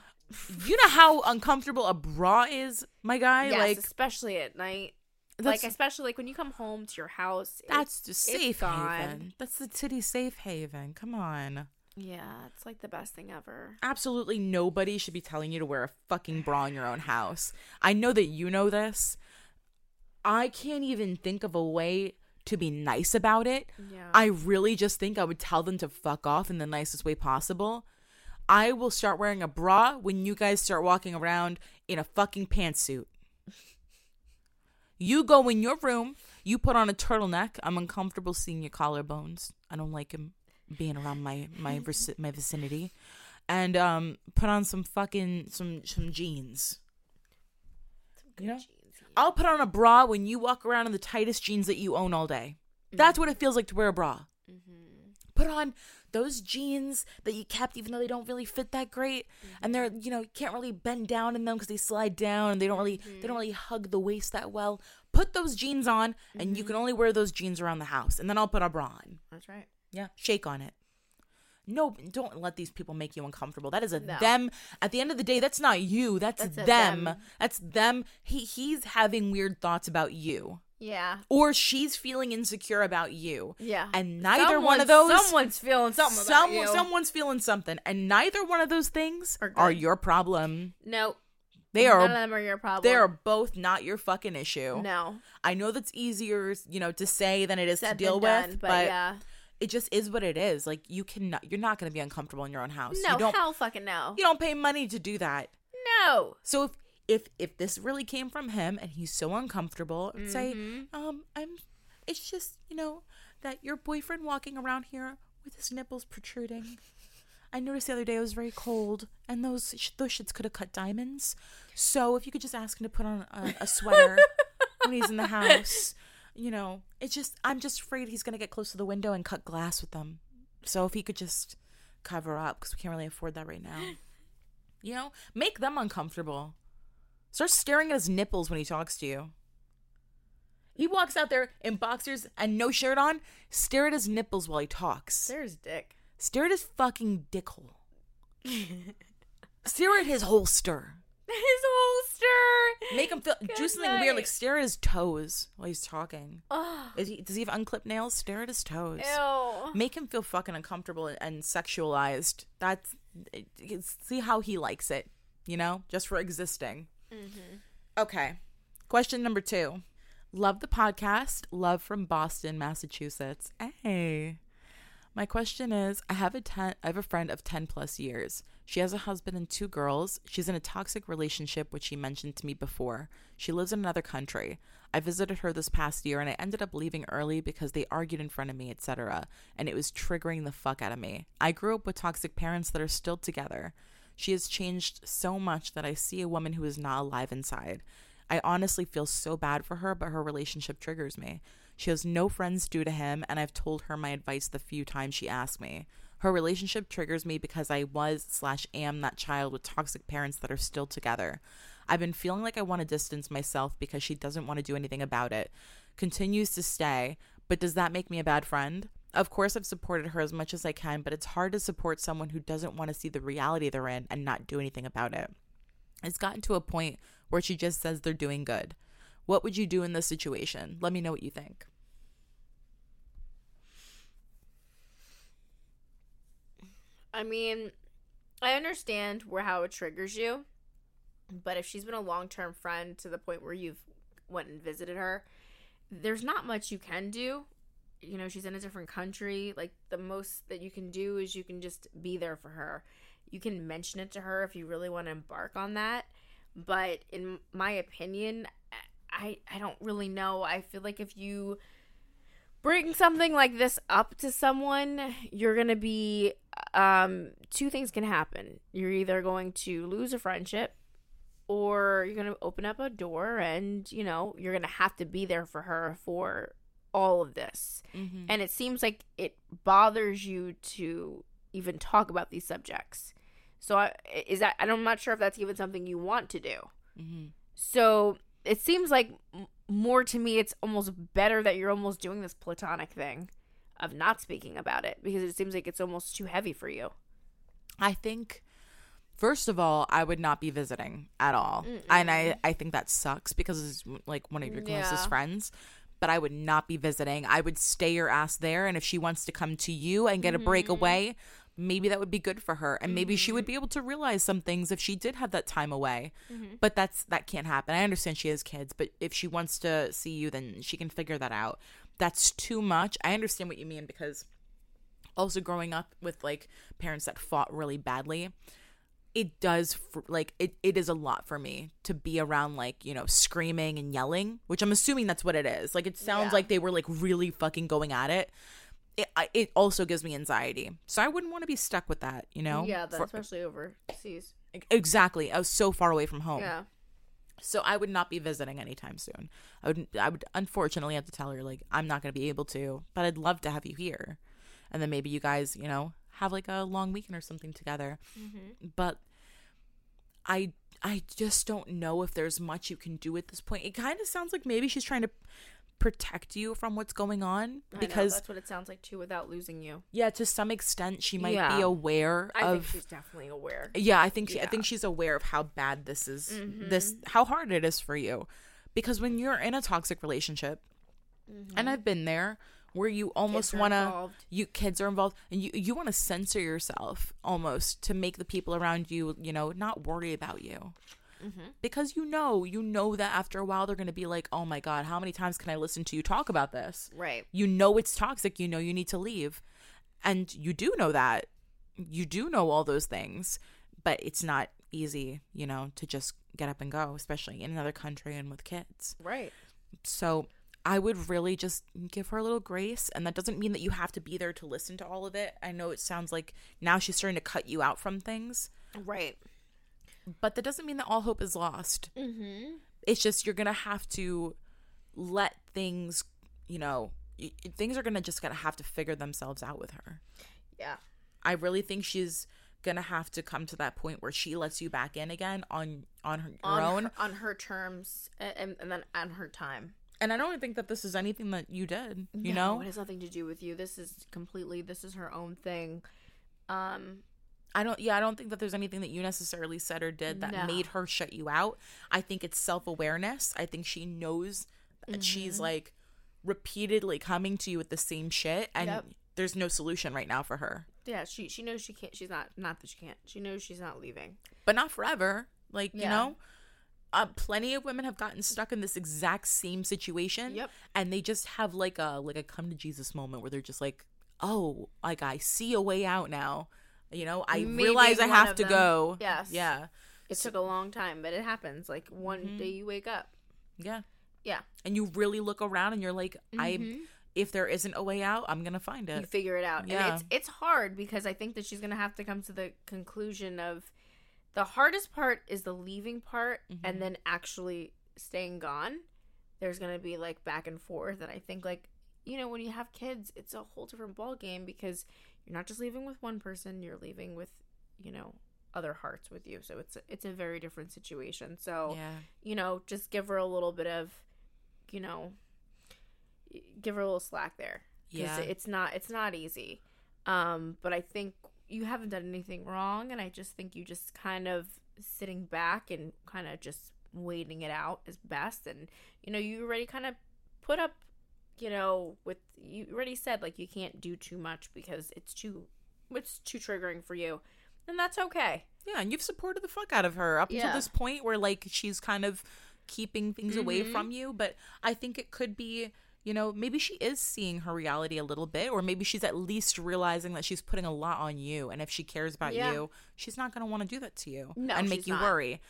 You know how uncomfortable a bra is, my guy. yes, like especially at night. like especially like when you come home to your house. that's the safe haven. That's the titty safe haven. Come on. Yeah, it's like the best thing ever. absolutely nobody should be telling you to wear a fucking bra in your own house. I know that you know this. I can't even think of a way to be nice about it. Yeah. I really just think I would tell them to fuck off in the nicest way possible. I will start wearing a bra when you guys start walking around in a fucking pantsuit. You go in your room, you put on a turtleneck. I'm uncomfortable seeing your collarbones. I don't like him being around my my my vicinity. And um put on some fucking some some jeans. You know? I'll put on a bra when you walk around in the tightest jeans that you own all day. That's what it feels like to wear a bra. Put on those jeans that you kept, even though they don't really fit that great, and they're mm-hmm. you know you can't really bend down in them because they slide down and they don't really they don't mm-hmm. really hug the waist that well. Put those jeans on, and you mm-hmm. can only wear those jeans around the house, and then I'll put a bra on. That's right. Yeah, shake on it. No, don't let these people make you uncomfortable. That is a No. them. At the end of the day, that's not you. That's, That's them. them. That's them. He he's having weird thoughts about you, Yeah. or she's feeling insecure about you. Yeah. And neither one of those. Someone's feeling something about Some- you. someone's feeling something, and neither one of those things Are are, your problem. no. They are. None of them are your problem. They are both not your fucking issue. No. I know that's easier, you know, to say than it is Said to deal done, with, but, but yeah. it just is what it is. Like you cannot, you're not going to be uncomfortable in your own house. No, you don't hell fucking no. you don't pay money to do that. No. So if if if this really came from him and he's so uncomfortable, say, Mm-hmm. um, I'm. It's just you know that your boyfriend walking around here with his nipples protruding. I noticed the other day it was very cold, and those sh- those shits could have cut diamonds. So if you could just ask him to put on a, a sweater when he's in the house, you know, it's just I'm just afraid he's gonna get close to the window and cut glass with them. So if he could just cover up, because we can't really afford that right now. You know, make them uncomfortable. Start staring at his nipples when he talks to you. He walks out there in boxers and no shirt on. Stare at his nipples while he talks. There's dick. Stare at his fucking dick hole. Stare at his holster. His holster. Make him feel Good do something weird, like stare at his toes while he's talking. Oh, Is he, does he have unclipped nails? Stare at his toes. ew. Make him feel fucking uncomfortable and sexualized. That's see how he likes it. You know, just for existing. Mm-hmm. Okay. Question number two. Love the podcast. Love from Boston, Massachusetts. Hey. My question is I have a ten I have a friend of 10 plus years. She has a husband and two girls. She's in a toxic relationship which she mentioned to me before. She lives in another country. I visited her this past year and I ended up leaving early because they argued in front of me, etc. And it was triggering the fuck out of me. I grew up with toxic parents that are still together. She has changed so much that I see a woman who is not alive inside. I honestly feel so bad for her, but her relationship triggers me. She has no friends due to him, and I've told her my advice the few times she asked me. Her relationship triggers me because I was slash am that child with toxic parents that are still together. I've been feeling like I want to distance myself because she doesn't want to do anything about it. Continues to stay, but does that make me a bad friend? Of course, I've supported her as much as I can, but it's hard to support someone who doesn't want to see the reality they're in and not do anything about it. It's gotten to a point where she just says they're doing good. What would you do in this situation? Let me know what you think. I mean, I understand where how it triggers you, but if she's been a long term friend to the point where you've went and visited her, there's not much you can do. You know, she's in a different country. Like the most that you can do is you can just be there for her. You can mention it to her if you really want to embark on that. But in my opinion, I I don't really know. I feel like if you bring something like this up to someone, you're going to be um two things can happen. You're either going to lose a friendship or you're going to open up a door and, you know, you're going to have to be there for her for all of this. Mm-hmm. And it seems like it bothers you to even talk about these subjects. So I, is that I'm not sure if that's even something you want to do. Mm-hmm. So it seems like more to me it's almost better that you're almost doing this platonic thing of not speaking about it because it seems like it's almost too heavy for you. I think, first of all, I would not be visiting at all. And I, I think that sucks because it's like one of your Yeah. closest friends. But I would not be visiting. I would stay your ass there. And if she wants to come to you and get a break mm-hmm. away, maybe that would be good for her. And maybe she would mm-hmm. be able to realize some things if she did have that time away. Mm-hmm. But that's that can't happen. I understand she has kids, but if she wants to see you, then she can figure that out. That's too much. I understand what you mean because also growing up with like parents that fought really badly it does like it, it is a lot for me to be around like you know screaming and yelling which i'm assuming that's what it is like it sounds Yeah. like they were like really fucking going at it it, I- it also gives me anxiety so i wouldn't want to be stuck with that you know yeah, For- especially overseas. exactly i was so far away from home Yeah. so I would not be visiting anytime soon. I would I would unfortunately have to tell her like I'm not going to be able to, but I'd love to have you here. And then maybe you guys, you know, have like a long weekend or something together. But I I just don't know if there's much you can do at this point. It kind of sounds like maybe she's trying to protect you from what's going on I know, because that's what it sounds like too without losing you. yeah, to some extent she might Yeah. be aware I of think she's definitely aware. yeah, I think she, I Yeah. Mm-hmm. think she's aware of how bad this is. This how hard it is for you, because when you're in a toxic relationship, and I've been there, where you almost want to you kids are involved, and you you want to censor yourself almost to make the people around you you know not worry about you. Mm-hmm. Because you know, you know that after a while they're going to be like, "Oh my god, how many times can I listen to you talk about this?" Right. you know it's toxic you know you need to leave and you do know that you do know all those things but it's not easy you know to just get up and go especially in another country and with kids Right. so i would really just give her a little grace and that doesn't mean that you have to be there to listen to all of it i know it sounds like now she's starting to cut you out from things Right. but that doesn't mean that all hope is lost Mm-hmm. it's just you're gonna have to let things you know things are gonna just gonna have to figure themselves out with her Yeah. i really think she's gonna have to come to that point where she lets you back in again on on her, her own her, on her terms and, and then on her time. And i don't think that this is anything that you did you No, know it has nothing to do with you. This is completely this is her own thing. Um i don't yeah i don't think that there's anything that you necessarily said or did that No. made her shut you out i think it's self-awareness i think she knows that she's Mm-hmm. like repeatedly coming to you with the same shit and Yep. there's no solution right now for her yeah, she she knows she can't she's not not that she can't. She knows she's not leaving. but not forever. Like, you know, uh, plenty of women have gotten stuck in this exact same situation. Yep. And they just have like a like a come to Jesus moment where they're just like, oh, like I see a way out now. You know, I Maybe realize I have to them- go. Yes. Yeah. It took a long time, but it happens. Like one day you wake up. Yeah. Yeah. And you really look around and you're like, I Mhm. if there isn't a way out, I'm gonna find you it. figure it out. Yeah. And it's it's hard because I think that she's gonna have to come to the conclusion of the hardest part is the leaving part Mm-hmm. and then actually staying gone. There's gonna be like back and forth and I think like you know, when you have kids, it's a whole different ball game because you're not just leaving with one person, you're leaving with, you know, other hearts with you. So it's a, it's a very different situation. So Yeah. you know, just give her a little bit of, you know, give her a little slack there. Yeah. it's not it's not easy. Um, but I think you haven't done anything wrong, and I just think you just kind of sitting back and kind of just waiting it out is best. And you know, you already kind of put up, you know, with you already said like you can't do too much because it's too it's too triggering for you, and that's okay. Yeah, and you've supported the fuck out of her up until this point where like she's kind of keeping things away Mhm. from you, but I think it could be, you know, maybe she is seeing her reality a little bit or maybe she's at least realizing that she's putting a lot on you and if she cares about Yeah. you, she's not going to want to do that to you No, and make you not. worry.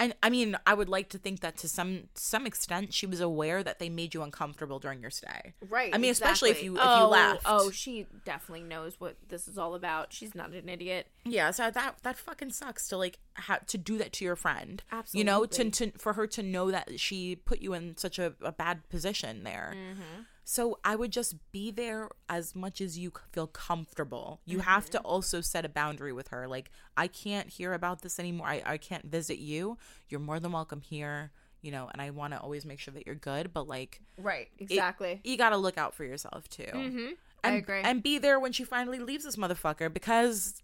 And I mean, I would like to think that to some some extent she was aware that they made you uncomfortable during your stay. Right. I mean, especially if you- if you oh, left. Oh, she definitely knows what this is all about. She's not an idiot. Yeah, so that that fucking sucks to like ha- to do that to your friend. Absolutely. You know, to, to for her to know that she put you in such a, a bad position there. Mm-hmm. So I would just be there as much as you feel comfortable. You have Mm-hmm. to also set a boundary with her. Like I can't hear about this anymore. I I can't visit you. You're more than welcome here. You know, and I want to always make sure that you're good. But like, Right. it- Exactly. you got to look out for yourself too mm-hmm. and, I agree. and be there when she finally leaves this motherfucker because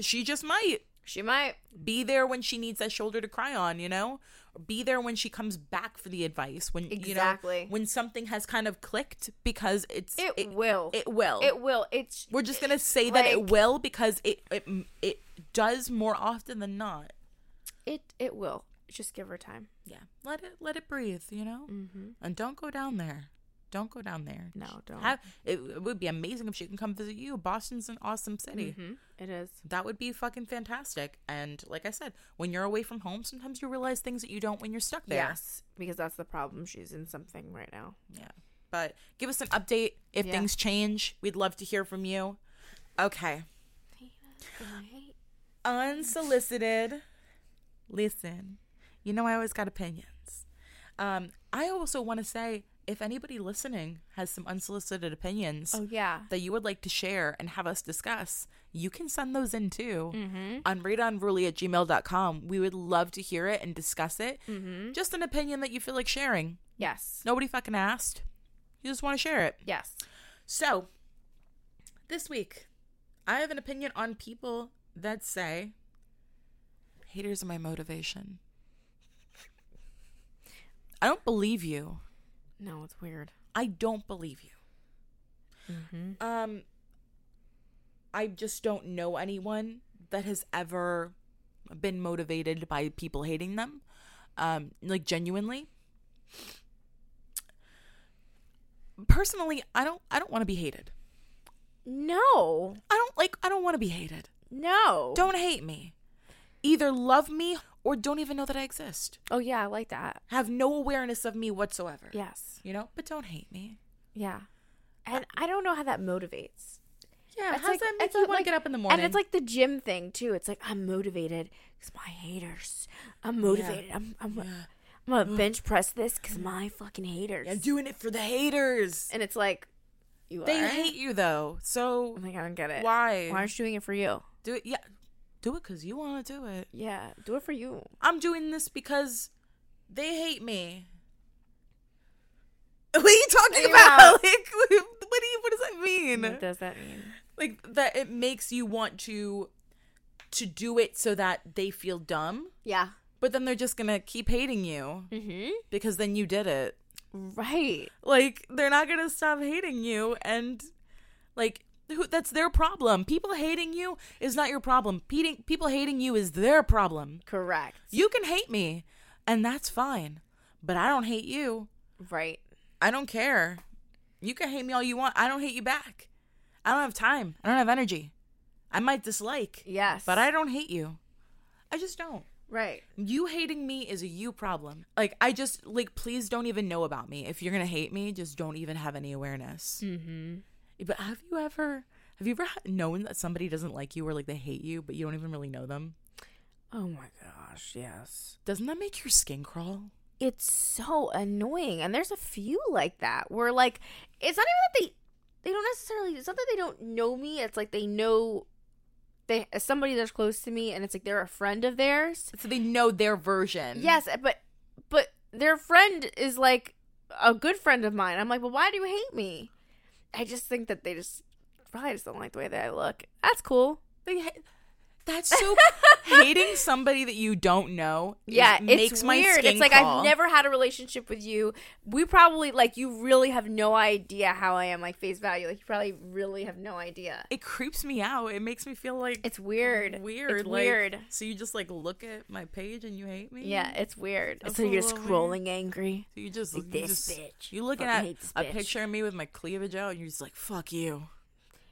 she just might she might. be there when she needs that shoulder to cry on you know be there when she comes back for the advice when you know Exactly. when something has kind of clicked because it's It, will. it will It will. It's. we're just gonna say that it will because it, it it does more often than not It. It will. Just give her time. yeah let it let it breathe you know Mm-hmm. and don't go down there don't go down there No, don't. Have, it, it would be amazing if she can come visit you boston's an awesome city Mhm. It is. that would be fucking fantastic. And like I said, when you're away from home, sometimes you realize things that you don't when you're stuck there. Yes, because that's the problem. She's in something right now. Yeah. But give us an update if Yeah. things change. We'd love to hear from you. Okay. Unsolicited. Listen, you know I always got opinions. Um, I also want to say if anybody listening has some unsolicited opinions Oh yeah. that you would like to share and have us discuss, you can send those in too Mm-hmm. unreadunruly at gmail.com. We would love to hear it and discuss it. Mm-hmm. Just an opinion that you feel like sharing. Yes. Nobody fucking asked. You just want to share it. Yes. So, this week, I have an opinion on people that say haters are my motivation. I don't believe you. No, it's weird. I don't believe you. Mm-hmm. Um, I just don't know anyone that has ever been motivated by people hating them, um, like genuinely. Personally, I don't. I don't want to be hated. No. I don't like. I don't want to be hated. No. Don't hate me. Either love me or don't even know that I exist. Oh yeah, I like that. Have no awareness of me whatsoever. Yes. You know, but don't hate me. Yeah. And I don't know how that motivates. Yeah, It's how's like- that make you want to like- get up in the morning? And it's like the gym thing too. It's like I'm motivated because my haters. I'm motivated. I'm I'm, Yeah. I'm gonna bench press this because my fucking haters. I'm doing it for the haters. and it's like you They are? hate you though. So oh I'm like I don't get it. why? Why aren't you doing it for you? do it? Yeah, do it because you want to do it. Yeah, do it for you. I'm doing this because they hate me. What are you talking Yeah. about? Like, what do you? What does that mean? What does that mean? Like that it makes you want to to do it so that they feel dumb, Yeah. but then they're just gonna keep hating you Mm-hmm. because then you did it. Right. Like they're not gonna stop hating you, and like who, that's their problem. People hating you is not your problem. Peting, people hating you is their problem. Correct. You can hate me, and that's fine, but I don't hate you. Right. I don't care. You can hate me all you want. I don't hate you back. I don't have time. I don't have energy. I might dislike, Yes. but I don't hate you. I just don't. Right. You hating me is a you problem. Like I just like please don't even know about me. If you're gonna hate me, just don't even have any awareness. Mm-hmm. But have you ever have you ever known that somebody doesn't like you or like they hate you, but you don't even really know them? Oh my gosh. Yes. Doesn't that make your skin crawl? It's so annoying, and there's a few like that where like it's not even that they they don't necessarily. It's not that they don't know me. It's like they know they somebody that's close to me, and it's like they're a friend of theirs. So they know their version. Yes, eh, but but their friend is like a good friend of mine. I'm like, well, why do you hate me? I just think that they just probably just don't like the way that I look. That's cool. They that's so hating somebody that you don't know. is- Yeah, makes it's my weird. It's like crawl. I've never had a relationship with you. We probably like you really have no idea how I am like face value. Like you probably really have no idea. It creeps me out. It makes me feel like It's weird. weird. It's like- weird. So you just like look at my page and you hate me. Yeah, it's weird. That's so you're little scrolling angry. So you just Like you this just- bitch. You looking at a bitch. picture of me with my cleavage out, and you're just like, "Fuck you."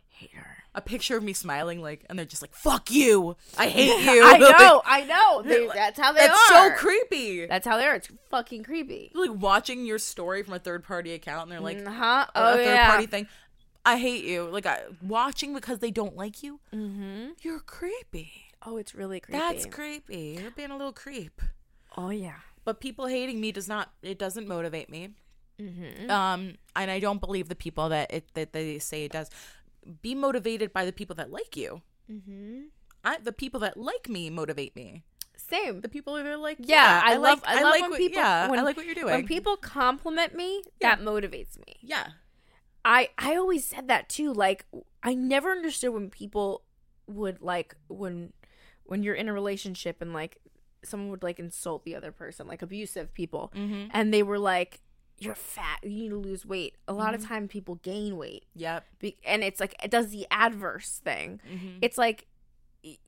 Hate her. A picture of me smiling, like, and they're just like, "Fuck you." I hate you. I know. I know. They, that's how they That's are. so creepy. That's how they are. It's fucking creepy. like watching your story from a third party account, and they're like, huh? a Oh third yeah. party thing. I hate you. Like I, watching because they don't like you. Mm-hmm. You're creepy. Oh, it's really creepy. That's creepy. You're being a little creep. oh yeah. But people hating me does not. It doesn't motivate me. Mm-hmm. Um, and I don't believe the people that it that they say it does. Be motivated by the people that like you. Mm-hmm. I, the people that like me motivate me. Same. The people that are like, Yeah, I, like, love. I, love like when what, people. Yeah, when, I like what you're doing. When people compliment me, Yeah. that motivates me. yeah, I I always said that too. Like I never understood when people would like when when you're in a relationship and like someone would like insult the other person, like abusive people, mm-hmm. and they were like, "You're fat. You need to lose weight." A lot Mm-hmm. of time people gain weight, yep. Be- and it's like it does the adverse thing. Mm-hmm. It's like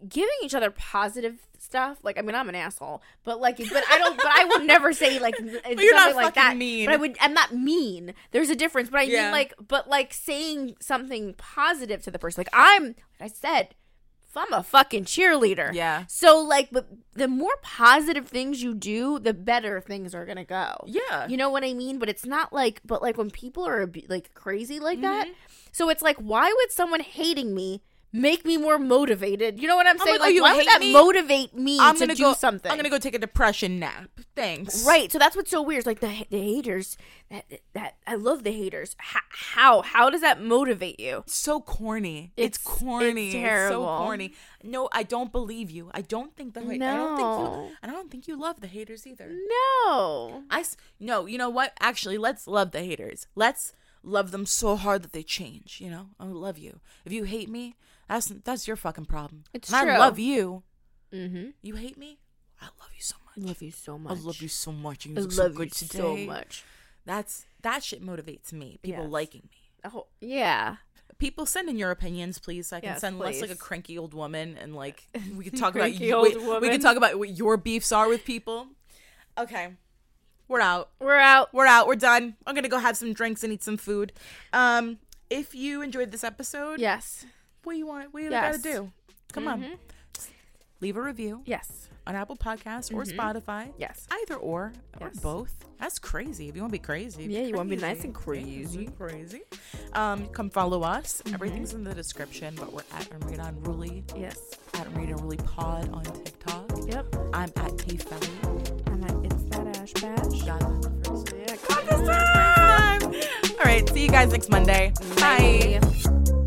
giving each other positive stuff like i mean i'm an asshole but like but i don't but i would never say like you're not like that mean. but i would i'm not mean there's a difference but i Yeah. mean like but like saying something positive to the person like i'm like i said i'm a fucking cheerleader Yeah. so like but the more positive things you do the better things are gonna go Yeah. you know what I mean? But it's not like, but like when people are like crazy like that. Mm-hmm. So it's like, why would someone hating me make me more motivated? You know what I'm saying? like, oh, Like, you why would that me? motivate me I'm to gonna do go. something? I'm gonna go take a depression nap. Thanks. Right. So that's what's so weird. It's like the the haters. That that I love the haters. How how, how does that motivate you? So corny. It's, It's- corny. it's so corny. No, I don't believe you. I don't think the. I don't think No. you. And I don't think you love the haters either. No. I s- no. You know what? Actually, let's love the haters. Let's love them so hard that they change. You know, I love you. If you hate me, that's that's your fucking problem. It's and true. I love you. Mm-hmm. You hate me? I love you so I much. love you so much. I love you so much. You I look so good you today. so much. That's that shit motivates me. People Yes. liking me. Oh yeah. People send in your opinions, please. So I can Yes, send less like a cranky old woman, and like we can talk about you. we can talk about what your beefs are with people. Okay, we're out. We're out. We're out. We're done. I'm gonna go have some drinks and eat some food. Um, if you enjoyed this episode, Yes. What do you want? What do you Yes. gotta do? Come Mhm. on, leave a review Yes. on Apple Podcasts or Spotify. Yes. Either or, or Yes. both. That's crazy. If you want to be crazy, Yeah, you wanna be nice and Crazy, crazy. crazy. Um, come follow us. Everything's in the description. But we're at Read Unruly, Yes. at Read Unruly Pod on TikTok. Yep. I'm at T Felly. I'm like, it's that Ash Bash. Got it. Yeah, Got this time. All right. See you guys next Monday. Bye. Bye.